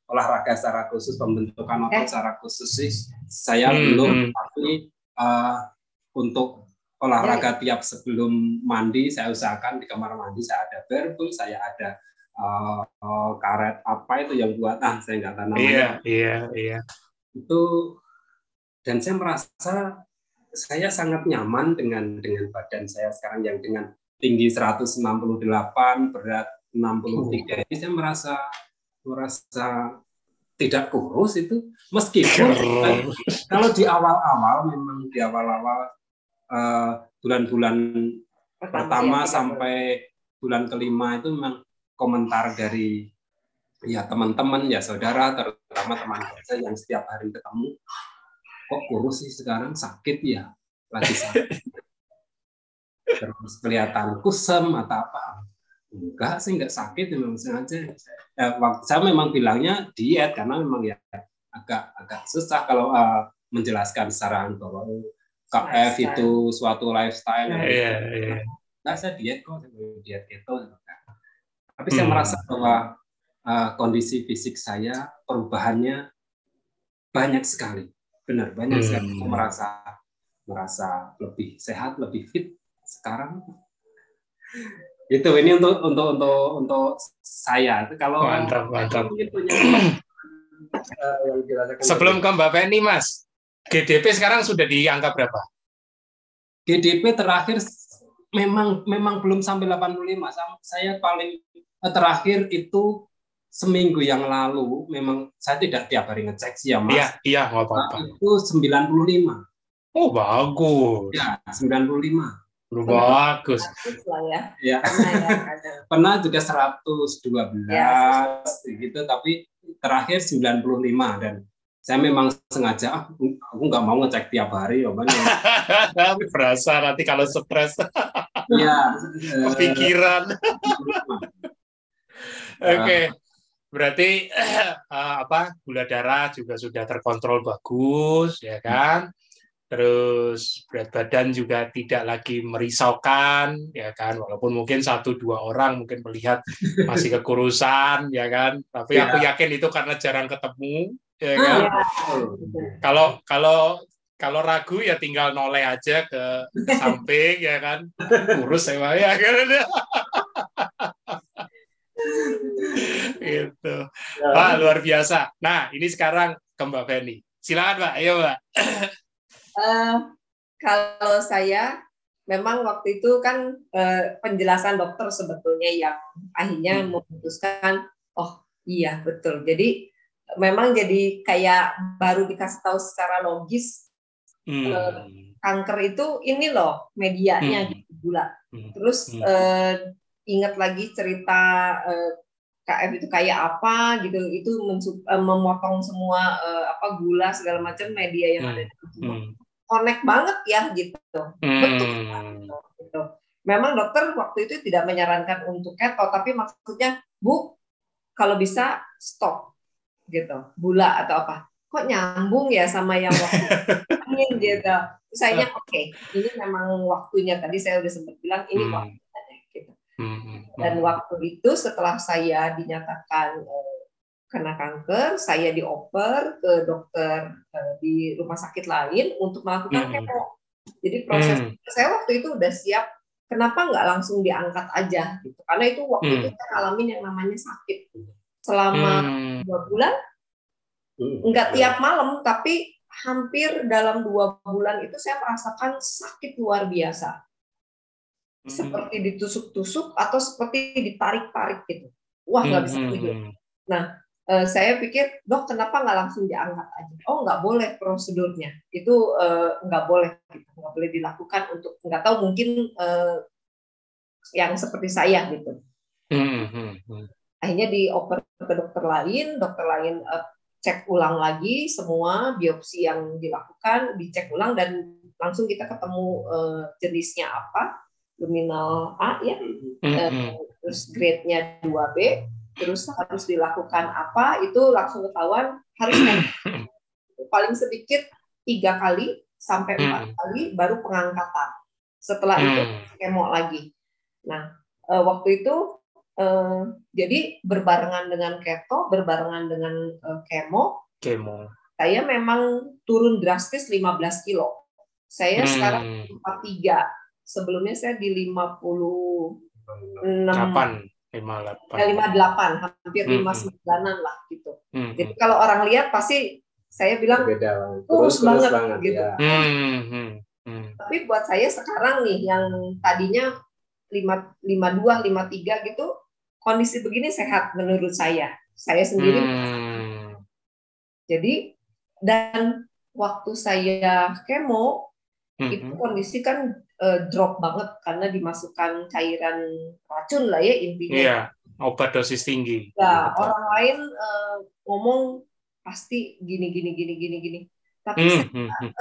olahraga secara khusus, pembentukan otot eh. secara khusus sih saya hmm. belum, hmm. tapi uh, untuk olahraga tiap sebelum mandi saya usahakan di kamar mandi saya ada barbell, saya ada uh, uh, karet apa itu yang buat ah saya nggak tahu namanya. Iya, iya, iya. Itu dan saya merasa saya sangat nyaman dengan dengan badan saya sekarang yang dengan tinggi 168 berat 63 ini saya merasa merasa tidak kurus itu. Meskipun kalau di awal-awal memang di awal-awal uh, bulan-bulan pertama, pertama ya, sampai bulan kelima itu memang komentar dari ya teman-teman ya saudara terutama teman saya yang setiap hari ketemu kok kurus sih sekarang? Sakit ya? Lagi sakit. Terus kelihatan kusem atau apa enggak sih enggak sakit memang sengaja eh, waktu saya memang bilangnya diet karena memang ya agak agak susah kalau uh, menjelaskan secara bahwa KF itu suatu lifestyle yang yeah, yeah. Nah, saya diet kok diet itu tapi hmm. saya merasa bahwa uh, kondisi fisik saya perubahannya banyak sekali. Benar banyak hmm. sekali saya merasa merasa lebih sehat lebih fit sekarang itu ini untuk untuk untuk untuk saya kalau mantap mantap uh, sebelum ke Mbak Penny Mas GDP sekarang sudah di angka berapa GDP terakhir memang memang belum sampai 85 saya paling eh, terakhir itu seminggu yang lalu memang saya tidak tiap hari ngecek sih ya Mas. Iya, iya nggak apa-apa. Nah, itu 95. Oh, bagus. Ya, 95. Lu bagus. ya. Ya. Pernah, juga 112 ya. gitu tapi terakhir 95 dan saya memang sengaja ah, aku nggak mau ngecek tiap hari ya bang berasa nanti kalau stres ya kepikiran oke okay. Berarti uh, apa gula darah juga sudah terkontrol bagus, ya kan? Terus berat badan juga tidak lagi merisaukan, ya kan? Walaupun mungkin satu dua orang mungkin melihat masih kekurusan, ya kan? Tapi ya. aku yakin itu karena jarang ketemu, ya ah, kan? Ya. Kalau kalau kalau ragu ya tinggal noleh aja ke, ke samping, ya kan? Kurus emang ya kan? gitu. Ya. Pak luar biasa. Nah ini sekarang ke Mbak Feni. Silakan Mbak, ayo Mbak. Uh, kalau saya memang waktu itu kan uh, penjelasan dokter sebetulnya yang akhirnya hmm. memutuskan oh iya betul. Jadi memang jadi kayak baru dikasih tahu secara logis hmm. uh, kanker itu ini loh medianya hmm. gitu gula. Hmm. Terus hmm. Uh, ingat lagi cerita uh, KF itu kayak apa gitu itu mensup, uh, memotong semua uh, apa gula segala macam media yang hmm. ada di tubuh hmm. Connect banget ya gitu. Hmm. betul gitu. Memang dokter waktu itu tidak menyarankan untuk keto tapi maksudnya bu kalau bisa stop gitu. Gula atau apa? Kok nyambung ya sama yang waktu angin gitu. Saya oke okay, ini memang waktunya. Tadi saya udah sempat bilang ini hmm. waktu Hmm, hmm, Dan hmm. waktu itu setelah saya dinyatakan uh, kena kanker, saya dioper ke dokter uh, di rumah sakit lain untuk melakukan kemo. Jadi proses saya waktu itu udah siap. Kenapa nggak langsung diangkat aja gitu? Karena itu waktu itu saya alami yang namanya sakit selama dua bulan, nggak tiap malam, tapi hampir dalam dua bulan itu saya merasakan sakit luar biasa seperti ditusuk-tusuk atau seperti ditarik-tarik gitu. Wah nggak bisa tidur. Nah eh, saya pikir dok kenapa nggak langsung diangkat aja? Oh nggak boleh prosedurnya. Itu eh, nggak boleh gitu. nggak boleh dilakukan untuk nggak tahu mungkin eh, yang seperti saya gitu. Akhirnya dioper ke dokter lain, dokter lain cek ulang lagi semua biopsi yang dilakukan, dicek ulang dan langsung kita ketemu jenisnya apa luminal A ya, mm-hmm. terus grade-nya 2B, terus harus dilakukan apa itu langsung ketahuan harus paling sedikit tiga kali sampai empat mm. kali baru pengangkatan. Setelah mm. itu kemo lagi. Nah eh, waktu itu eh, jadi berbarengan dengan keto, berbarengan dengan eh, kemo. Kemo. Saya memang turun drastis 15 kilo. Saya hmm. sekarang 43 sebelumnya saya di 56 8 58 ya, 58 hampir hmm. 59an lah gitu. Hmm. Jadi kalau orang lihat pasti saya bilang Beda. kurus Terus banget, banget gitu. ya. Hmm, hmm, hmm. tapi buat saya sekarang nih yang tadinya 5 52 53 gitu kondisi begini sehat menurut saya. Saya sendiri Hmm. jadi dan waktu saya kemo Hmm, itu kondisi kan eh, drop banget karena dimasukkan cairan racun lah ya intinya. Iya, obat dosis tinggi. Ya, orang lain eh, ngomong pasti gini gini gini gini gini. Tapi Hmm, saya- hmm, hmm.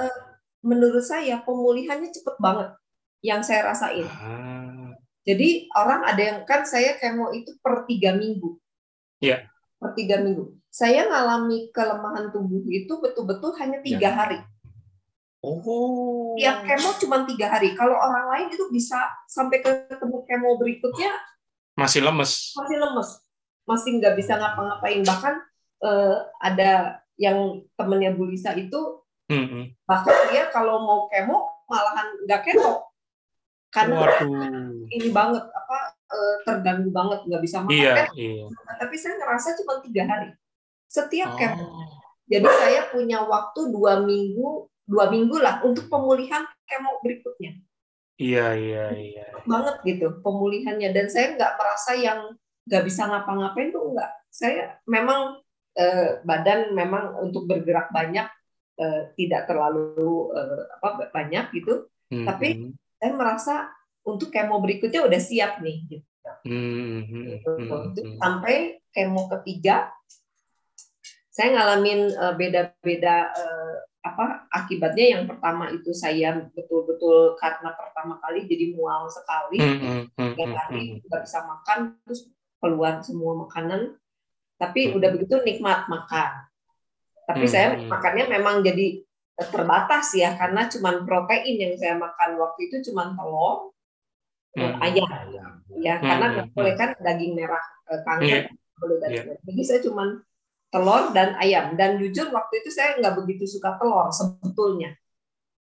menurut saya pemulihannya cepet banget yang saya rasain. Ah, Jadi orang ada yang kan saya kemo itu per tiga minggu. Iya. Per tiga minggu. Saya ngalami kelemahan tubuh itu betul-betul hanya tiga hari. Oh. Tiap kemo cuma tiga hari. Kalau orang lain itu bisa sampai ketemu kemo berikutnya Masih lemes. masih lemes, masih nggak bisa ngapa-ngapain. Bahkan eh, ada yang temennya Bu Lisa itu Hmm, hmm. bahkan dia kalau mau kemo malahan nggak kemo karena Waduh. ini banget apa eh, terganggu banget nggak bisa makan. Iya, Kan iya. tapi saya ngerasa cuma tiga hari setiap kemo. Oh. Jadi saya punya waktu dua minggu, dua minggu lah untuk pemulihan kemo berikutnya. Iya, iya, iya. Banget gitu pemulihannya. Dan saya nggak merasa yang nggak bisa ngapa-ngapain tuh enggak. Saya memang eh, badan memang untuk bergerak banyak eh, tidak terlalu eh, apa banyak gitu. Hmm, Tapi-. Saya merasa untuk kemo berikutnya udah siap nih. Gitu. Hmm, hmm, Gitu. hmm, hmm. Sampai kemo ketiga, saya ngalamin eh, beda-beda eh, apa akibatnya. Yang pertama itu saya betul-betul karena pertama kali jadi mual sekali, Hmm, hmm, hmm, tiga hmm, hari nggak bisa makan, terus keluar semua makanan. Tapi Hmm. udah begitu nikmat makan. Tapi Hmm, saya makannya memang jadi terbatas ya karena cuman protein yang saya makan waktu itu cuman telur, Hmm. ayam ya karena Hmm, nggak hmm, boleh kan daging merah eh, kangen Iya. nggak boleh daging Iya. merah. jadi saya cuman telur dan ayam dan jujur waktu itu saya nggak begitu suka telur sebetulnya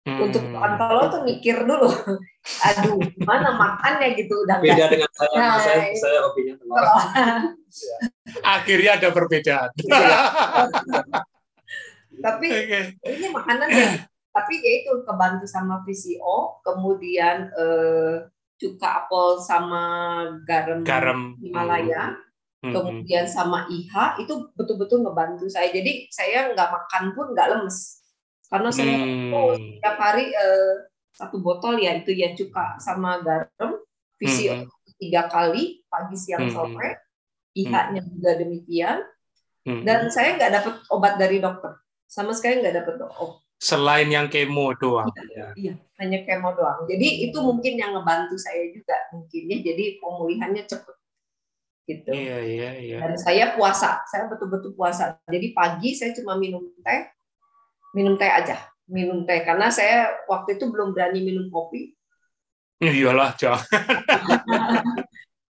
untuk Hmm. makan telur tuh mikir dulu aduh gimana makannya gitu udah Beda dengan saya, Nah, saya, ini- saya hobinya telur. telur. Akhirnya ada perbedaan. Iya. tapi ini makanan tapi ya itu kebantu sama VCO kemudian eh, cuka apel sama garam, Garam. Himalaya Hmm, hmm. kemudian sama IHA itu betul-betul ngebantu saya. Jadi saya nggak makan pun nggak lemes karena saya Hmm. tiap hari eh, satu botol ya itu ya cuka sama garam VCO Hmm. tiga kali pagi siang Hmm. sore IHA-nya juga demikian Hmm. dan saya nggak dapat obat dari dokter sama sekali nggak dapat oh Selain yang kemo doang. iya hanya kemo doang jadi itu mungkin yang ngebantu saya juga mungkin ya jadi pemulihannya cepet gitu Iya, iya, iya. dan saya puasa saya betul-betul puasa jadi pagi saya cuma minum teh minum teh aja minum teh karena saya waktu itu belum berani minum kopi Iyalah, jangan.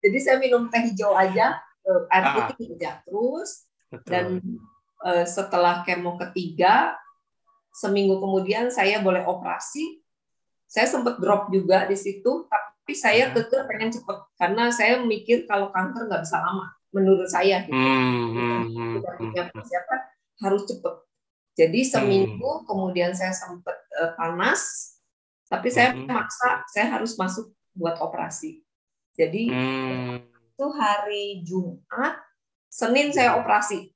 jadi saya minum teh hijau aja eh, air Ah. putih aja terus Betul. dan eh, setelah kemo ketiga seminggu kemudian saya boleh operasi saya sempat drop juga di situ tapi saya Hmm. kekeh pengen cepet karena saya mikir kalau kanker nggak bisa lama menurut saya gitu. Hmm, hmm, hmm, hmm, punya persiapan harus cepet. Jadi Hmm. seminggu kemudian saya sempat eh, panas, tapi saya Mhm. maksa saya harus masuk buat operasi. Jadi hmm. itu hari Jumat, Senin saya operasi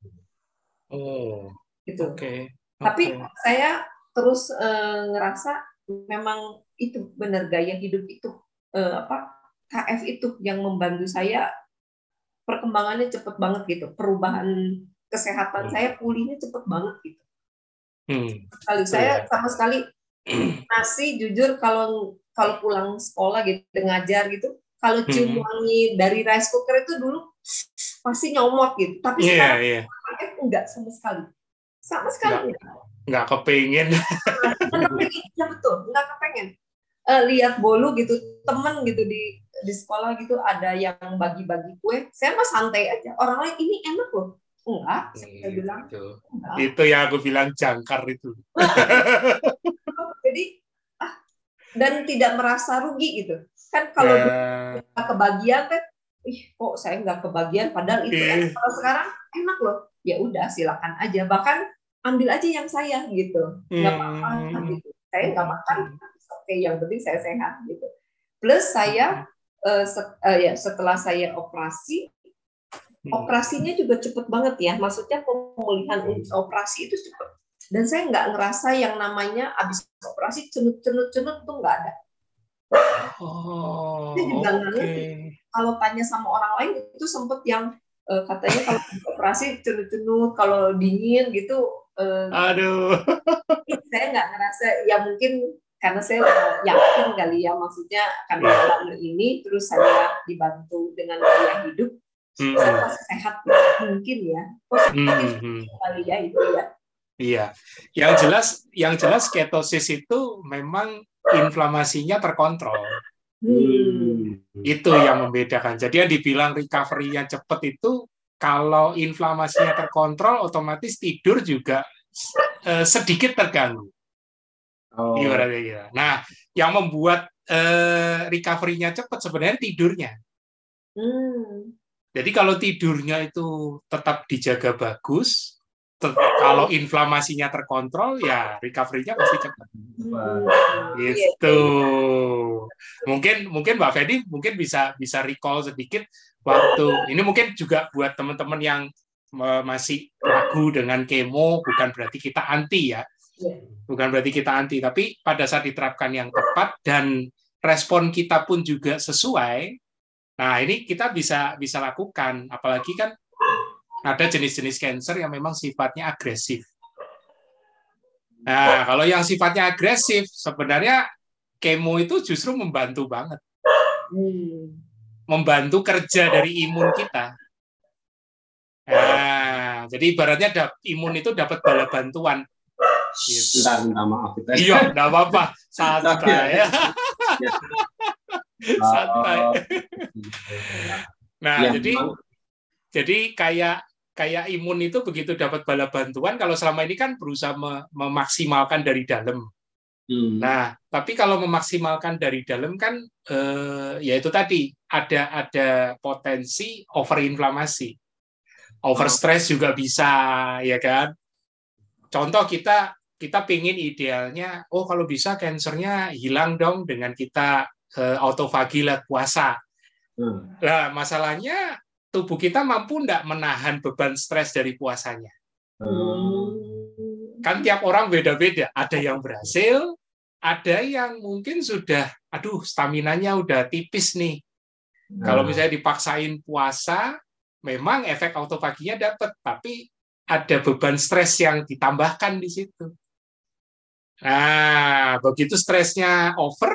Oh, gitu. oke. Tapi Oke. saya terus eh, ngerasa memang itu benar gaya hidup itu eh, apa KF itu yang membantu saya perkembangannya cepet banget gitu, perubahan kesehatan Hmm. saya pulihnya cepet banget gitu. Hmm. Sekali saya sama sekali nasi jujur kalau kalau pulang sekolah gitu ngajar gitu, kalau cium Hmm. wangi dari rice cooker itu dulu pasti nyomot gitu, tapi Iya, sekarang iya. KF enggak sama sekali, sama sekali enggak. Nggak kepingin. Nggak kepengen, ya betul, nggak kepengen. Eh, lihat bolu gitu, temen gitu di di sekolah gitu ada yang bagi-bagi kue, saya mah santai aja. Orang lain ini enak loh, enggak, saya bilang Itu. enggak. itu yang aku bilang jangkar itu. Jadi ah dan tidak merasa rugi gitu. Kan kalau Ya, nggak kebagian kan, ih kok saya nggak kebagian, padahal itu Iya. enak. Kalau sekarang enak loh, ya udah silakan aja. Bahkan ambil aja yang saya gitu nggak apa-apa Hmm. gitu saya nggak makan oke yang penting saya sehat gitu. Plus saya eh, set- eh, ya setelah saya operasi Hmm. operasinya juga cepet banget ya. Maksudnya pemulihan operasi itu cepet. Dan saya nggak ngerasa yang namanya abis operasi cenut cenut cenut tuh nggak ada. Oh, Saya juga ngerti. kalau tanya sama orang lain itu sempet yang eh, katanya kalau operasi cenut cenut kalau dingin gitu eh, Aduh. saya nggak ngerasa ya mungkin karena saya yakin kali ya maksudnya karena lama ini terus saya dibantu dengan gaya hidup Hmm. saya pasti sehat mungkin ya positif Hmm, hmm. kali ya itu ya Iya, yang jelas, yang jelas ketosis itu memang inflamasinya terkontrol. hmm. Itu yang membedakan. Jadi yang dibilang recovery-nya cepat itu kalau inflamasinya terkontrol, otomatis tidur juga eh, sedikit terganggu. Oh, Ibaratnya gitu. Nah, yang membuat eh, recovery-nya cepat sebenarnya tidurnya. Hmm. Jadi kalau tidurnya itu tetap dijaga bagus, te- kalau inflamasinya terkontrol, ya recovery-nya pasti cepat. Hmm. Iya. Gitu. Mungkin mungkin Mbak Fedi mungkin bisa bisa recall sedikit waktu ini mungkin juga buat teman-teman yang masih ragu dengan kemo bukan berarti kita anti ya. Iya. Bukan berarti kita anti, tapi pada saat diterapkan yang tepat dan respon kita pun juga sesuai. Nah, ini kita bisa bisa lakukan apalagi kan ada jenis-jenis cancer yang memang sifatnya agresif. Nah, kalau yang sifatnya agresif, sebenarnya kemo itu justru membantu banget, Hmm. membantu kerja dari imun kita. Nah, jadi ibaratnya imun itu dapat bala bantuan. Gitu. Kita. Iya, enggak apa-apa, santai ya. Santai. Oh, Nah, ya, jadi memang. jadi kayak kayak imun itu begitu dapat bala bantuan, kalau selama ini kan berusaha me- memaksimalkan dari dalam. Hmm. Nah, tapi kalau memaksimalkan dari dalam kan eh, ya itu tadi ada ada potensi overinflamasi. Overstress juga bisa ya kan. Contoh kita kita pingin idealnya oh kalau bisa kansernya hilang dong dengan kita eh, autofagi lewat puasa. Hmm. Nah, masalahnya tubuh kita mampu enggak menahan beban stres dari puasanya. Hmm. kan tiap orang beda-beda. Ada yang berhasil, ada yang mungkin sudah, aduh, staminanya udah tipis nih. Kalau Hmm. misalnya dipaksain puasa, memang efek autofaginya dapat, tapi ada beban stres yang ditambahkan di situ. Nah, begitu stresnya over,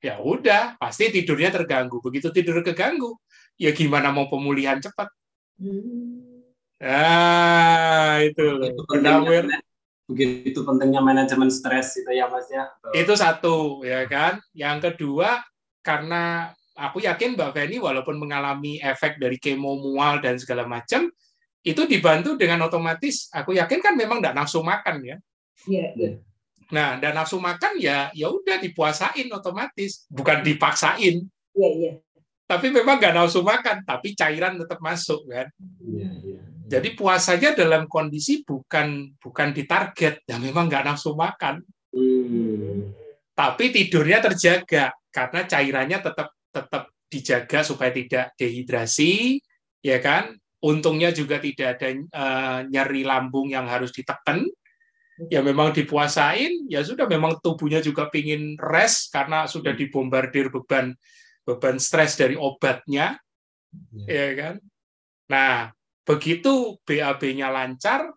ya udah, pasti tidurnya terganggu. Begitu tidur keganggu, ya gimana mau pemulihan cepat? Nah, itu loh. Begitu pentingnya, begitu pentingnya manajemen stres itu ya Mas ya. itu satu ya kan yang kedua karena aku yakin Mbak Feni walaupun mengalami efek dari kemo mual dan segala macam itu dibantu dengan otomatis aku yakin kan memang tidak nafsu makan ya Iya, iya. Nah dan nafsu makan ya ya udah dipuasain otomatis. Bukan dipaksain. Iya, iya. tapi memang nggak nafsu makan tapi cairan tetap masuk kan? Iya, iya. jadi puasanya dalam kondisi bukan bukan ditarget. Ya memang nggak nafsu makan. Hmm. tapi tidurnya terjaga karena cairannya tetap tetap dijaga supaya tidak dehidrasi ya kan? Untungnya juga tidak ada eh, nyeri lambung yang harus ditekan ya memang dipuasain ya sudah memang tubuhnya juga pingin rest karena sudah dibombardir beban beban stres dari obatnya ya kan nah begitu BAB-nya lancar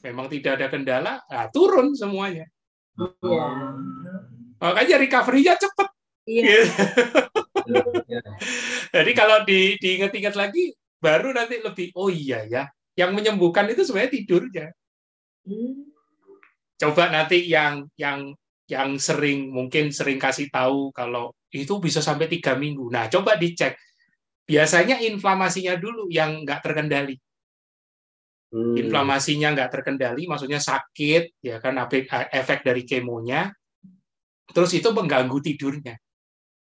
memang tidak ada kendala nah, turun semuanya Iya. makanya recovery-nya cepat Iya. Iya. Jadi kalau di, diingat-ingat lagi, baru nanti lebih, oh iya ya, yang menyembuhkan itu sebenarnya tidurnya. Hmm. Coba nanti yang yang yang sering mungkin sering kasih tahu kalau itu bisa sampai tiga minggu. Nah, coba dicek. Biasanya inflamasinya dulu yang nggak terkendali. Hmm. Inflamasinya nggak terkendali, maksudnya sakit, ya kan efek dari kemonya. Terus itu mengganggu tidurnya.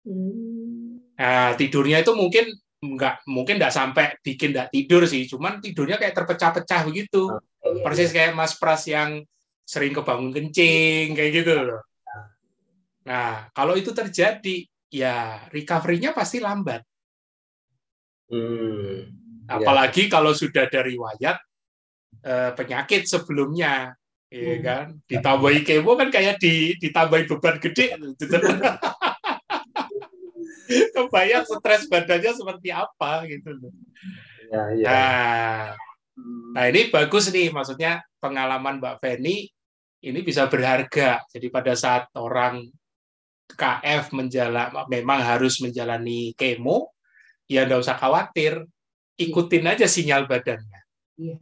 Hmm. Nah, tidurnya itu mungkin nggak mungkin nggak sampai bikin nggak tidur sih, cuman tidurnya kayak terpecah-pecah begitu. iya, Persis kayak Mas Pras yang sering kebangun kencing kayak gitu loh. Nah, kalau itu terjadi, ya recovery-nya pasti lambat. Hmm. Ya. Apalagi kalau sudah dari riwayat eh, penyakit sebelumnya, ya Hmm. kan? Ditambahi kemo kan kayak di, ditambahi beban gede. Kebayang stres badannya seperti apa gitu loh. Ya, ya. Nah. Nah ini bagus nih, maksudnya pengalaman Mbak Feni ini bisa berharga. Jadi pada saat orang KF menjalan, memang harus menjalani kemo, ya nggak usah khawatir, ikutin aja sinyal badannya. Iya.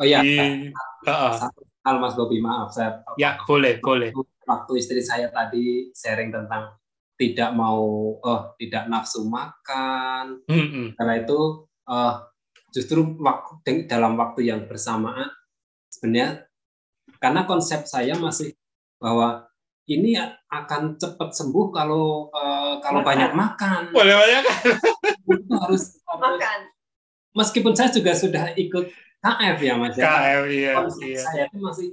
Oh ya, Di- Heeh. satu hal Mas Bobi maaf saya ya boleh, boleh. waktu istri saya tadi sharing tentang tidak mau oh tidak nafsu makan Mm-mm. karena itu eh, justru waktu dalam waktu yang bersamaan sebenarnya karena konsep saya masih bahwa ini akan cepat sembuh kalau eh, kalau Makan. banyak makan Boleh banyak kan? itu harus Makan. meskipun saya juga sudah ikut KF ya mas ya KF, iya, konsep iya. saya itu masih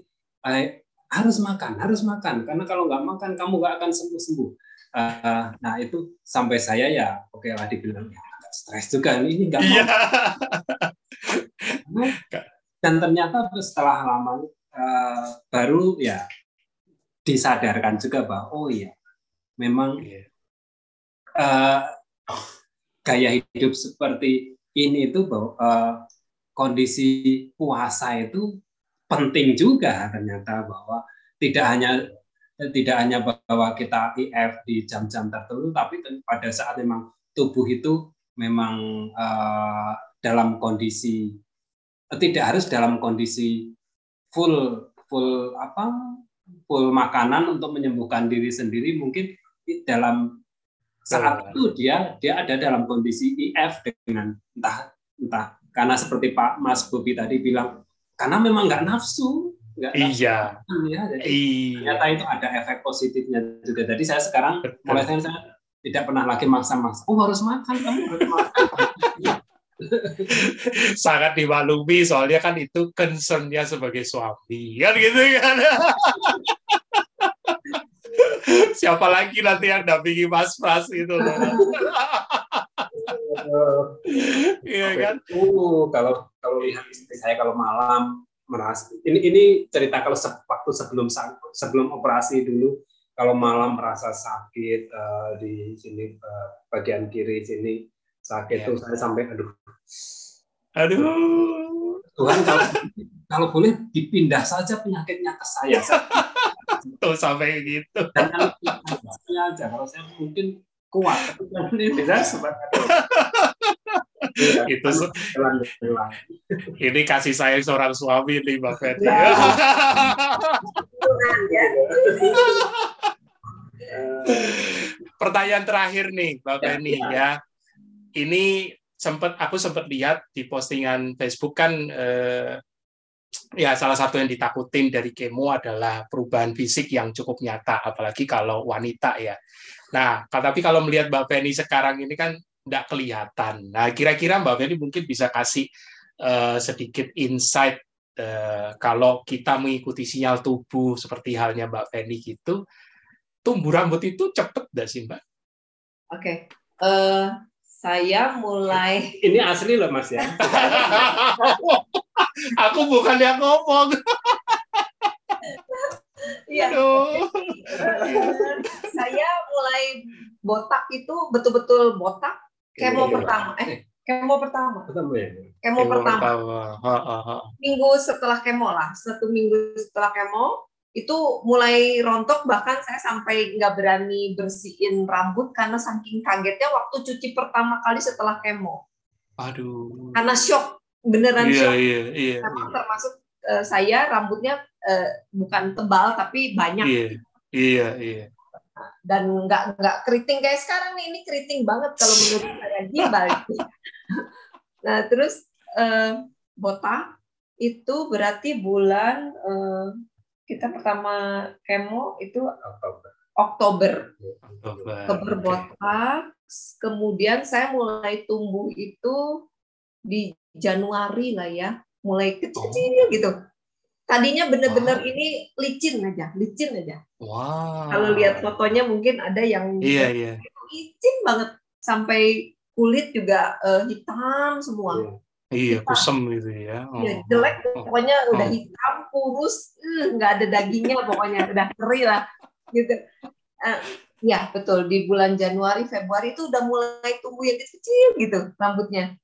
eh, harus makan, harus makan. Karena kalau nggak makan, kamu nggak akan sembuh-sembuh. Eh, nah itu sampai saya ya, oke lah dibilang ya stres juga ini, nggak mau. Iya. Dan ternyata setelah lama eh, baru ya disadarkan juga bahwa oh iya, memang eh, gaya hidup seperti ini itu bahwa eh, kondisi puasa itu penting juga ternyata bahwa tidak hanya tidak hanya bahwa kita IF di jam-jam tertentu tapi pada saat memang tubuh itu memang eh, dalam kondisi tidak harus dalam kondisi full full apa full makanan untuk menyembuhkan diri sendiri mungkin dalam saat itu dia dia ada dalam kondisi IF dengan entah entah karena seperti Pak Mas Bobi tadi bilang karena memang nggak nafsu nggak nafsu Iya. makan ya jadi Iya. ternyata itu ada efek positifnya juga jadi saya sekarang Betul. mulai saya tidak pernah lagi maksa-maksa oh harus makan kamu harus makan. Sangat dimaklumi soalnya kan itu concernnya sebagai suami. Kan gitu kan? Siapa lagi nanti yang dampingi Mas Pras itu? Loh iya kan? Uh, kalau kalau lihat istri saya kalau malam merasa ini ini cerita kalau se- waktu sebelum sebelum operasi dulu kalau malam merasa sakit eh, di sini eh, bagian kiri sini sakit Iya. tuh saya sampai aduh aduh Tuhan kalau kalau boleh dipindah saja penyakitnya ke saya Saya- tuh sampai gitu jangan saya aja kalau saya mungkin kuat tapi ini saya sebagai Itu se- Jalan-jalan. ini kasih sayang seorang suami nih Mbak Fetri Ya. Ya. pertanyaan terakhir nih Mbak Ya, Feni ya. Ini sempat aku sempat lihat di postingan Facebook kan eh, ya salah satu yang ditakutin dari kemo adalah perubahan fisik yang cukup nyata apalagi kalau wanita ya. Nah, tapi kalau melihat Mbak Feni sekarang ini kan tidak kelihatan. Nah, kira-kira Mbak Feni mungkin bisa kasih eh, sedikit insight eh, kalau kita mengikuti sinyal tubuh seperti halnya Mbak Feni gitu, tumbuh rambut itu cepet nggak sih Mbak? Oke. Eh, saya mulai ini asli loh mas ya aku bukan yang ngomong. Iya. Saya mulai botak itu betul-betul botak kemo Iya. pertama. Eh, kemo pertama. ya Kemo pertama. Ha, ha, ha. Minggu setelah kemo lah. Satu minggu setelah kemo itu mulai rontok bahkan saya sampai nggak berani bersihin rambut karena saking kagetnya waktu cuci pertama kali setelah kemo. Aduh. Karena shock, beneran Iya, shock. iya, iya. Karena termasuk eh, saya rambutnya eh, bukan tebal tapi banyak Iya, iya, iya. dan nggak nggak keriting kayak sekarang nih ini keriting banget kalau menurut saya gimbal nah terus eh, botak itu berarti bulan eh, kita pertama kemo itu Oktober Oktober. Oktober kemudian saya mulai tumbuh itu di Januari lah ya mulai kecil gitu. Tadinya bener-bener ini licin aja, licin aja. Wow. Kalau lihat fotonya mungkin ada yang Iya, iya. licin banget sampai kulit juga eh, hitam semua. Iya, kusem gitu ya. Oh. Ya, jelek Oh. pokoknya udah Oh. hitam kurus eh, nggak ada dagingnya pokoknya udah keri lah gitu Eh, ya betul di bulan Januari Februari itu udah mulai tumbuh yang kecil gitu rambutnya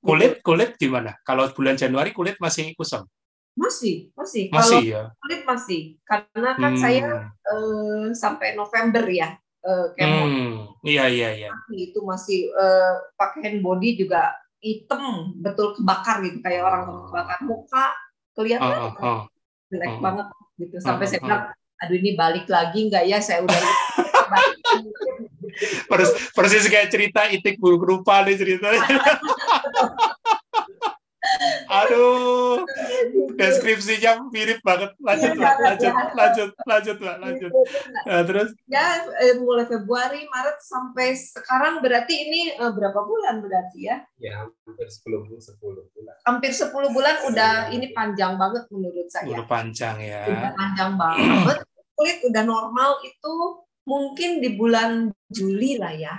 Kulit, kulit gimana? Kalau bulan Januari kulit masih kusam? masih masih Masih kalau ya. kulit masih karena kan Hmm. saya eh, sampai November ya kemo Hmm. Iya, iya, iya. itu masih pakai hand body juga hitam betul kebakar gitu kayak orang kebakar muka kelihatan Oh, oh, oh. jelek Oh. banget gitu. Sampai Oh, saya bilang aduh ini balik lagi nggak ya? Saya udah Persis, persis kayak cerita itik buruk rupa nih ceritanya. Aduh, deskripsinya mirip banget. Lanjut, Iya lah, banget, lanjut, ya. lanjut, lanjut, lah, lanjut. Nah, terus, ya eh, mulai Februari Maret sampai sekarang berarti ini eh, berapa bulan berarti ya Ya, hampir 10 bulan, 10 bulan. hampir 10 bulan udah ini panjang banget menurut saya udah panjang ya. udah panjang banget kulit udah normal itu mungkin di bulan Juli lah ya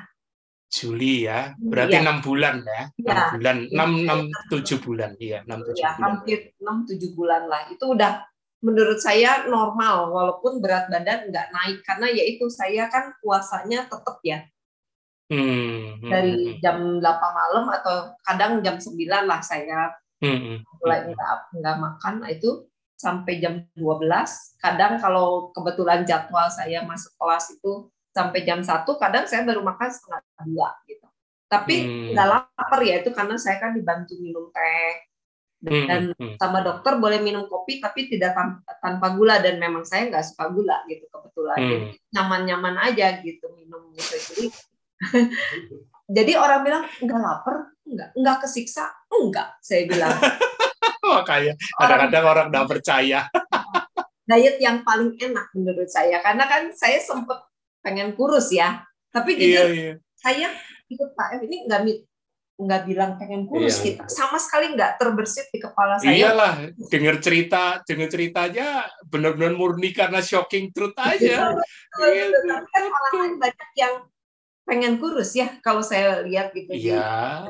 Juli ya, berarti Iya. enam bulan ya, enam Iya. bulan, enam enam tujuh bulan, iya enam tujuh ya bulan. hampir 6-7 bulan lah. Itu udah menurut saya normal walaupun berat badan nggak naik. Karena yaitu saya kan puasanya tetap ya. Hmm, hmm, dari jam 8 malam atau kadang jam 9 lah saya. Hmm, hmm, mulai nggak nggak makan nah itu sampai jam 12 kadang kalau kebetulan jadwal saya masuk kelas itu sampai jam satu kadang saya baru makan setengah dua gitu. Tapi Hmm. nggak lapar ya itu karena saya kan dibantu minum teh. Hmm, dan hmm. sama dokter boleh minum kopi tapi tidak tanpa gula. Dan memang saya nggak suka gula gitu kebetulan. Hmm. Jadi nyaman-nyaman aja gitu minum gitu jadi jadi orang bilang nggak lapar? Nggak. Nggak kesiksa? Enggak saya bilang. Makanya kadang-kadang orang nggak percaya. diet yang paling enak menurut saya. Karena kan saya sempet pengen kurus ya tapi Iya, jujur iya. saya ikut Pak F ini nggak nggak bilang pengen kurus Iya. gitu sama sekali nggak terbersit di kepala saya Iyalah, dengar cerita, dengar ceritanya benar-benar murni karena shocking truth aja. Betul, Iya, betul. Tapi kan orang lain banyak yang pengen kurus ya kalau saya lihat gitu Iya.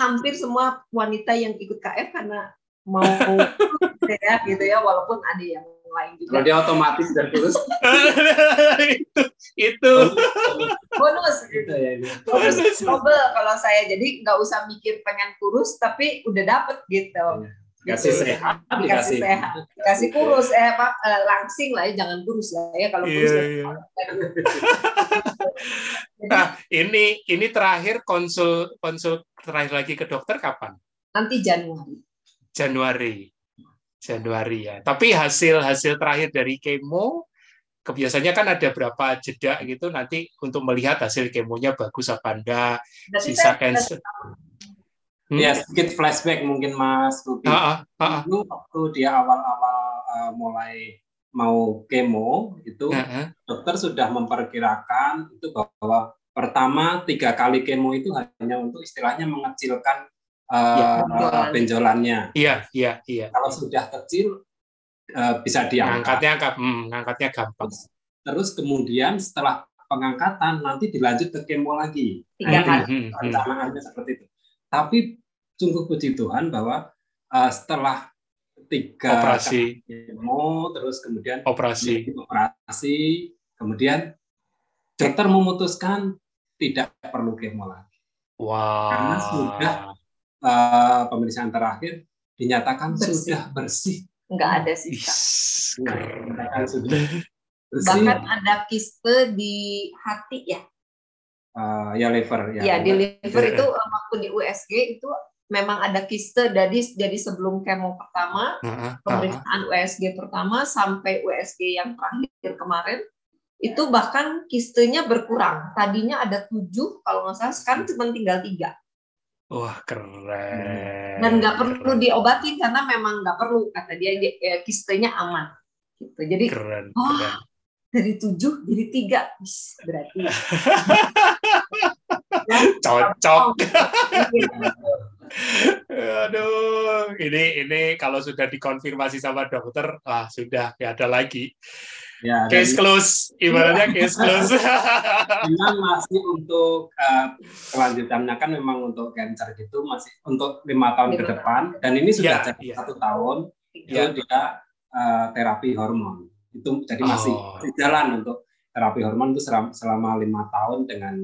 hampir semua wanita yang ikut KF karena mau kurus ya gitu ya walaupun ada yang lain Kalau juga dia otomatis dan kurus, itu itu bonus gitu ya. ini. bonus double kalau saya jadi nggak usah mikir pengen kurus tapi udah dapet gitu Dikasih Gitu. sehat, dikasih sehat dikasih kurus eh apa eh, langsing lah ya jangan kurus lah ya kalau kurus Iya, ya. iya. Jadi, Nah, ini ini terakhir konsul konsul terakhir lagi ke dokter kapan? nanti Januari Januari. Januari ya. Tapi hasil hasil terakhir dari kemo kebiasaannya kan ada berapa jeda gitu nanti untuk melihat hasil kemonya bagus apa enggak, Berarti sisa cancer. Hmm? Ya, sedikit flashback mungkin Mas Ruby. Ah, ah, ah, ah. Dulu waktu dia awal-awal uh, mulai mau kemo, itu Ah, ah. dokter sudah memperkirakan itu bahwa pertama tiga kali kemo itu hanya untuk istilahnya mengecilkan uh, Ya, benjolannya. Iya, iya, iya. Kalau sudah kecil uh, bisa diangkat. Ngangkatnya angkat, hmm, ngangkatnya gampang. Terus kemudian setelah pengangkatan nanti dilanjut ke kemo lagi. tiga kali Hmm, hmm, hmm. seperti itu. Tapi sungguh puji Tuhan bahwa uh, setelah tiga Operasi, kemo, terus kemudian operasi. operasi, kemudian dokter memutuskan tidak perlu kemo lagi. Wah. Karena sudah Uh, pemeriksaan terakhir dinyatakan Bersih. sudah bersih. nggak ada sisa Is, keren. dinyatakan sudah bersih. bahkan ada kiste di hati ya Uh, ya liver ya. ya di liver Iya. itu eh, waktu di USG itu memang ada kiste dari jadi sebelum kemo pertama ah, ah. pemeriksaan USG pertama sampai USG yang terakhir kemarin itu bahkan kistenya berkurang tadinya ada tujuh kalau nggak salah sekarang cuma tinggal tiga Wah, keren. dan nggak perlu Keren. diobatin karena memang nggak perlu kata dia eh, kistenya aman gitu jadi Keren, Oh, keren. dari tujuh jadi tiga Wis, berarti Cocok. Aduh, ini ini kalau sudah dikonfirmasi sama dokter, ah sudah ya ada lagi. Ya, case dan, close, ibaratnya case close. Memang masih untuk uh, kelanjutannya kan memang untuk cancer gitu masih untuk lima tahun ke depan dan ini sudah ya, jadi ya. satu tahun ya. itu dia uh, terapi hormon itu jadi masih oh. jalan untuk terapi hormon itu selama lima tahun dengan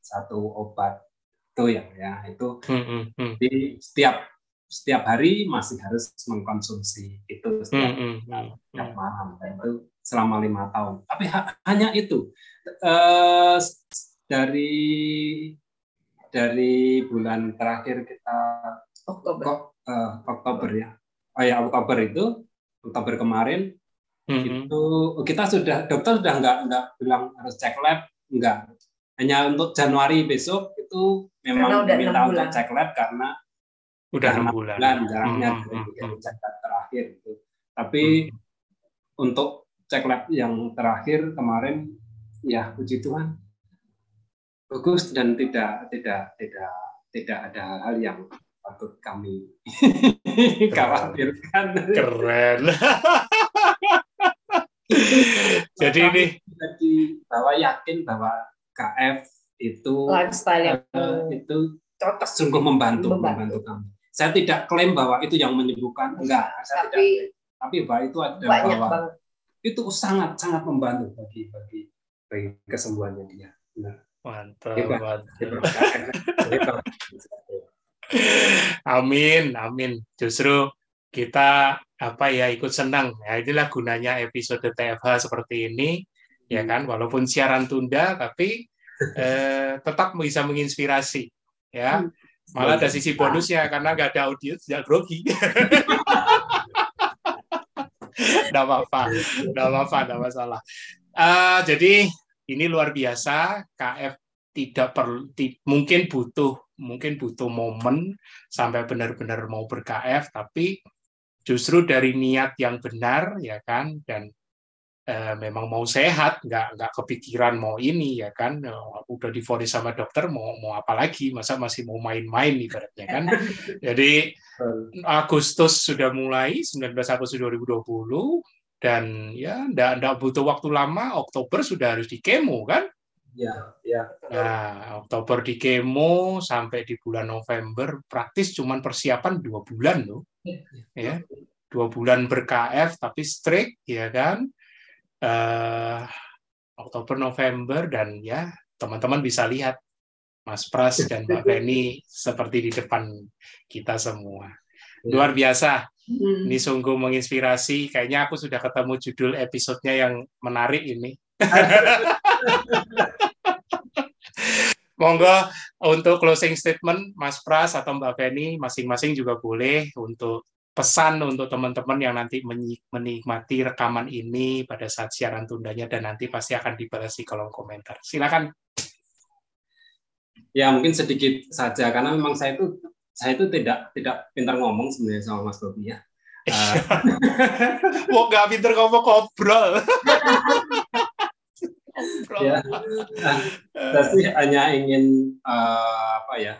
satu obat itu ya ya itu hmm, hmm, hmm. di setiap setiap hari masih harus mengkonsumsi itu setiap, hmm, hmm, setiap malam dan itu selama lima tahun. Tapi ha hanya itu. Uh, dari dari bulan terakhir kita Oktober. Kok, uh, Oktober ya. Oh ya Oktober itu Oktober kemarin hmm. itu kita sudah dokter sudah nggak nggak bilang harus cek lab nggak. Hanya untuk Januari besok itu memang minta untuk cek lab karena udah enam bulan. bulan jaraknya hmm, dari hmm, hmm. cek lab terakhir itu. Tapi hmm. untuk cek lab yang terakhir kemarin ya puji Tuhan bagus dan tidak tidak tidak tidak ada hal yang patut kami khawatirkan. Keren. Jadi ini jadi bahwa yakin bahwa KF itu lifestyle yang uh, itu cocok sungguh membantu, membantu membantu kami. Saya tidak klaim bahwa itu yang menyembuhkan, enggak. Saya tapi, tidak tapi bahwa itu ada bahwa banget. itu sangat sangat membantu bagi bagi bagi kesembuhannya dia. Benar. Mantap, amin, amin. Justru kita apa ya ikut senang. Ya inilah gunanya episode TFH seperti ini ya kan walaupun siaran tunda tapi eh, tetap bisa menginspirasi ya hmm. Malah ada sisi bonusnya karena nggak ada audio tidak grogi Tidak apa-apa, tidak apa-apa, tidak masalah. Uh, jadi ini luar biasa. KF tidak perlu, mungkin butuh, mungkin butuh momen sampai benar-benar mau ber-KF, tapi justru dari niat yang benar, ya kan, dan eh, memang mau sehat, nggak nggak kepikiran mau ini ya kan, uh, udah difonis sama dokter mau mau apa lagi, masa masih mau main-main ibaratnya kan. Jadi Agustus sudah mulai 19 Agustus 2020 dan ya nggak nggak butuh waktu lama, Oktober sudah harus di kemo kan. Ya, ya. Nah, Oktober di kemo sampai di bulan November praktis cuman persiapan dua bulan loh, ya, ya. dua bulan ber KF tapi strict ya kan uh, Oktober November dan ya teman-teman bisa lihat Mas Pras dan Mbak Feni seperti di depan kita semua. Luar biasa. Hmm. Ini sungguh menginspirasi. Kayaknya aku sudah ketemu judul episodenya yang menarik ini. Monggo untuk closing statement Mas Pras atau Mbak Feni masing-masing juga boleh untuk pesan untuk teman-teman yang nanti menikmati rekaman ini pada saat siaran tundanya dan nanti pasti akan dibalas di kolom komentar. Silakan. Ya mungkin sedikit saja karena memang saya itu saya itu tidak tidak pintar ngomong sebenarnya sama Mas Bobi ya. Mau nggak pintar ngomong ngobrol. ya, nah, saya sih hanya ingin uh, apa ya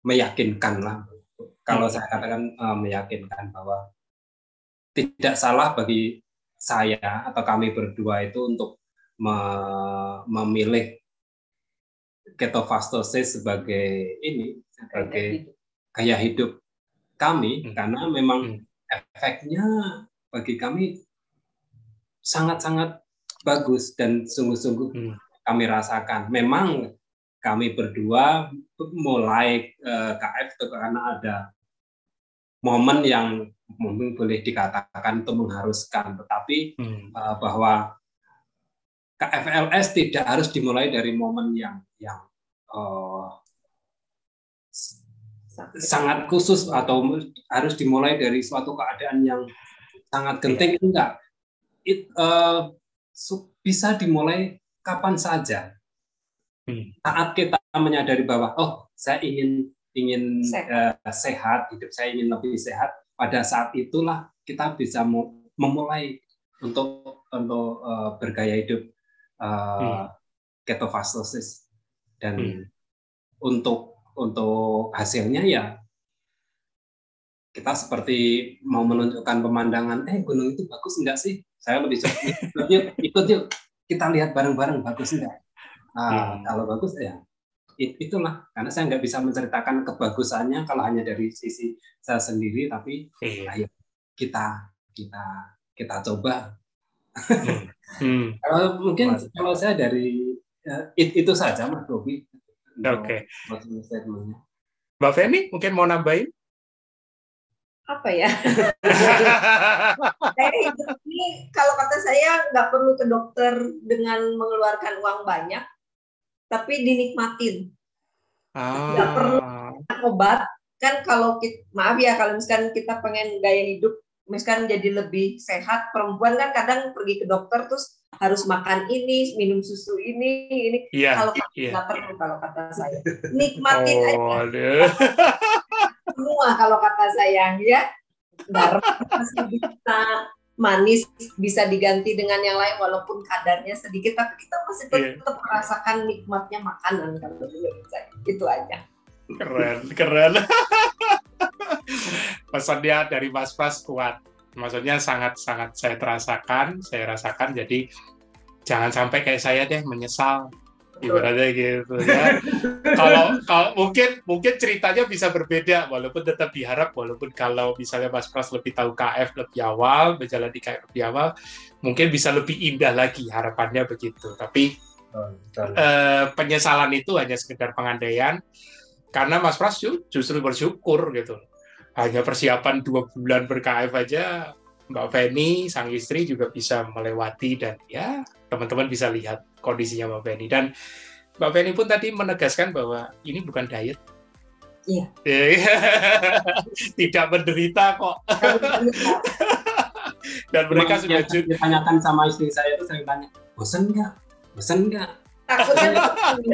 meyakinkan lah kalau hmm. saya katakan uh, meyakinkan bahwa tidak salah bagi saya atau kami berdua itu untuk me memilih ketofastosis sebagai ini sebagai gaya hidup kami hmm. karena memang hmm. efeknya bagi kami sangat-sangat bagus dan sungguh-sungguh hmm. kami rasakan. Memang kami berdua mulai uh, eh, KF itu karena ada momen yang mungkin boleh dikatakan itu mengharuskan, tetapi hmm. uh, bahwa KFLS tidak harus dimulai dari momen yang yang uh, sangat khusus atau harus dimulai dari suatu keadaan yang sangat genting enggak. It, uh, bisa dimulai kapan saja. Hmm. Saat kita menyadari bahwa oh saya ingin ingin sehat. Uh, sehat, hidup saya ingin lebih sehat, pada saat itulah kita bisa memulai untuk untuk uh, bergaya hidup uh, hmm. ketofastosis dan hmm. untuk untuk hasilnya ya kita seperti mau menunjukkan pemandangan, eh gunung itu bagus enggak sih? Saya lebih suka ikut yuk, ikut yuk, kita lihat bareng-bareng bagus enggak? Nah, hmm. Kalau bagus ya itulah karena saya nggak bisa menceritakan kebagusannya kalau hanya dari sisi saya sendiri tapi iya. ayo kita kita kita coba hmm. hmm. kalau mungkin kalau saya dari uh, it, itu saja mas Robi oke okay. Mbak Feni mungkin mau nambahin apa ya? ini kalau kata saya nggak perlu ke dokter dengan mengeluarkan uang banyak, tapi dinikmatin. Ah. Nggak perlu obat. Kan kalau kita, maaf ya kalau misalkan kita pengen gaya hidup misalkan jadi lebih sehat, perempuan kan kadang pergi ke dokter terus harus makan ini, minum susu ini, ini. Yeah, kalau yeah. nggak perlu kalau kata saya. Nikmatin oh, aja semua kalau kata saya ya garam masih bisa manis bisa diganti dengan yang lain walaupun kadarnya sedikit tapi kita masih tetap, yeah. tetap merasakan nikmatnya makanan kalau menurut saya. Itu aja. Keren keren. Pesannya dari Mas Pras kuat. Maksudnya sangat sangat saya terasakan saya rasakan. Jadi jangan sampai kayak saya deh menyesal ibaratnya gitu ya. kalau kalau mungkin mungkin ceritanya bisa berbeda. Walaupun tetap diharap walaupun kalau misalnya Mas Pras lebih tahu KF lebih awal berjalan di KF lebih awal mungkin bisa lebih indah lagi harapannya begitu. Tapi eh, penyesalan itu hanya sekedar pengandaian. Karena Mas Pras justru bersyukur gitu. Hanya persiapan dua bulan ber-KF aja Mbak Feni, sang istri juga bisa melewati dan ya teman-teman bisa lihat kondisinya Mbak Feni. Dan Mbak Feni pun tadi menegaskan bahwa ini bukan diet. Iya. Tidak menderita kok. dan mereka Cuma sudah juga ditanyakan sama istri saya itu sering tanya, bosan nggak? Bosan nggak? Takutnya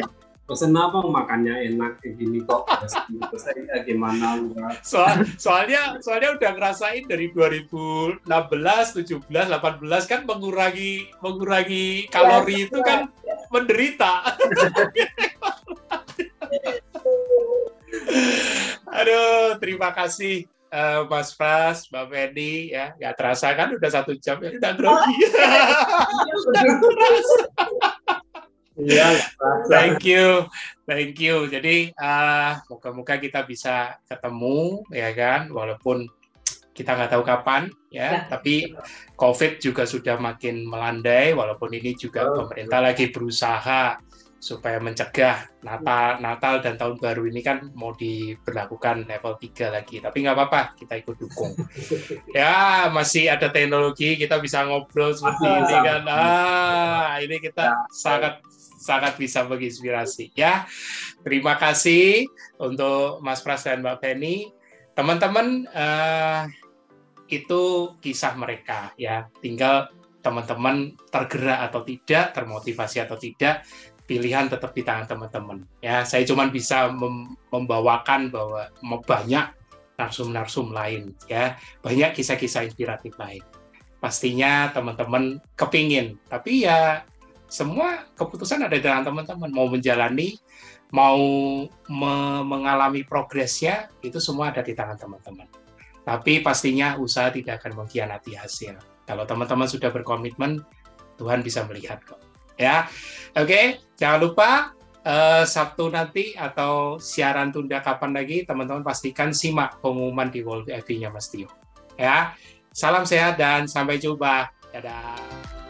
pesen apa makannya? Enak kayak gini kok. Saya gimana Soal, soalnya soalnya udah ngerasain dari 2016 17 18 kan mengurangi mengurangi kalori ya, itu kan ya. menderita. Aduh terima kasih uh, Mas Pras, Mbak Feni ya. Nggak terasa kan udah satu jam ya udah grogi. Iya, thank you, thank you. Jadi uh, moga-moga kita bisa ketemu, ya kan, walaupun kita nggak tahu kapan, ya. ya. Tapi COVID juga sudah makin melandai, walaupun ini juga oh, pemerintah betul. lagi berusaha supaya mencegah Natal, Natal dan tahun baru ini kan mau diberlakukan level 3 lagi. Tapi nggak apa-apa, kita ikut dukung. ya, masih ada teknologi, kita bisa ngobrol seperti ini kan. Ah, ini kita ya. sangat sangat bisa menginspirasi ya. Terima kasih untuk Mas Pras dan Mbak Feni. Teman-teman uh, itu kisah mereka ya. Tinggal teman-teman tergerak atau tidak, termotivasi atau tidak, pilihan tetap di tangan teman-teman. Ya, saya cuma bisa mem membawakan bahwa banyak narsum-narsum lain ya, banyak kisah-kisah inspiratif lain. Pastinya teman-teman kepingin, tapi ya semua keputusan ada di teman-teman. Mau menjalani mau me mengalami progresnya itu semua ada di tangan teman-teman. Tapi pastinya usaha tidak akan mengkhianati hasil. Kalau teman-teman sudah berkomitmen Tuhan bisa melihat kok. Ya oke. Okay? jangan lupa uh, Sabtu nanti atau siaran tunda kapan lagi teman-teman pastikan simak pengumuman di World FV-nya Mas Tio. Ya salam sehat dan sampai jumpa. Dadah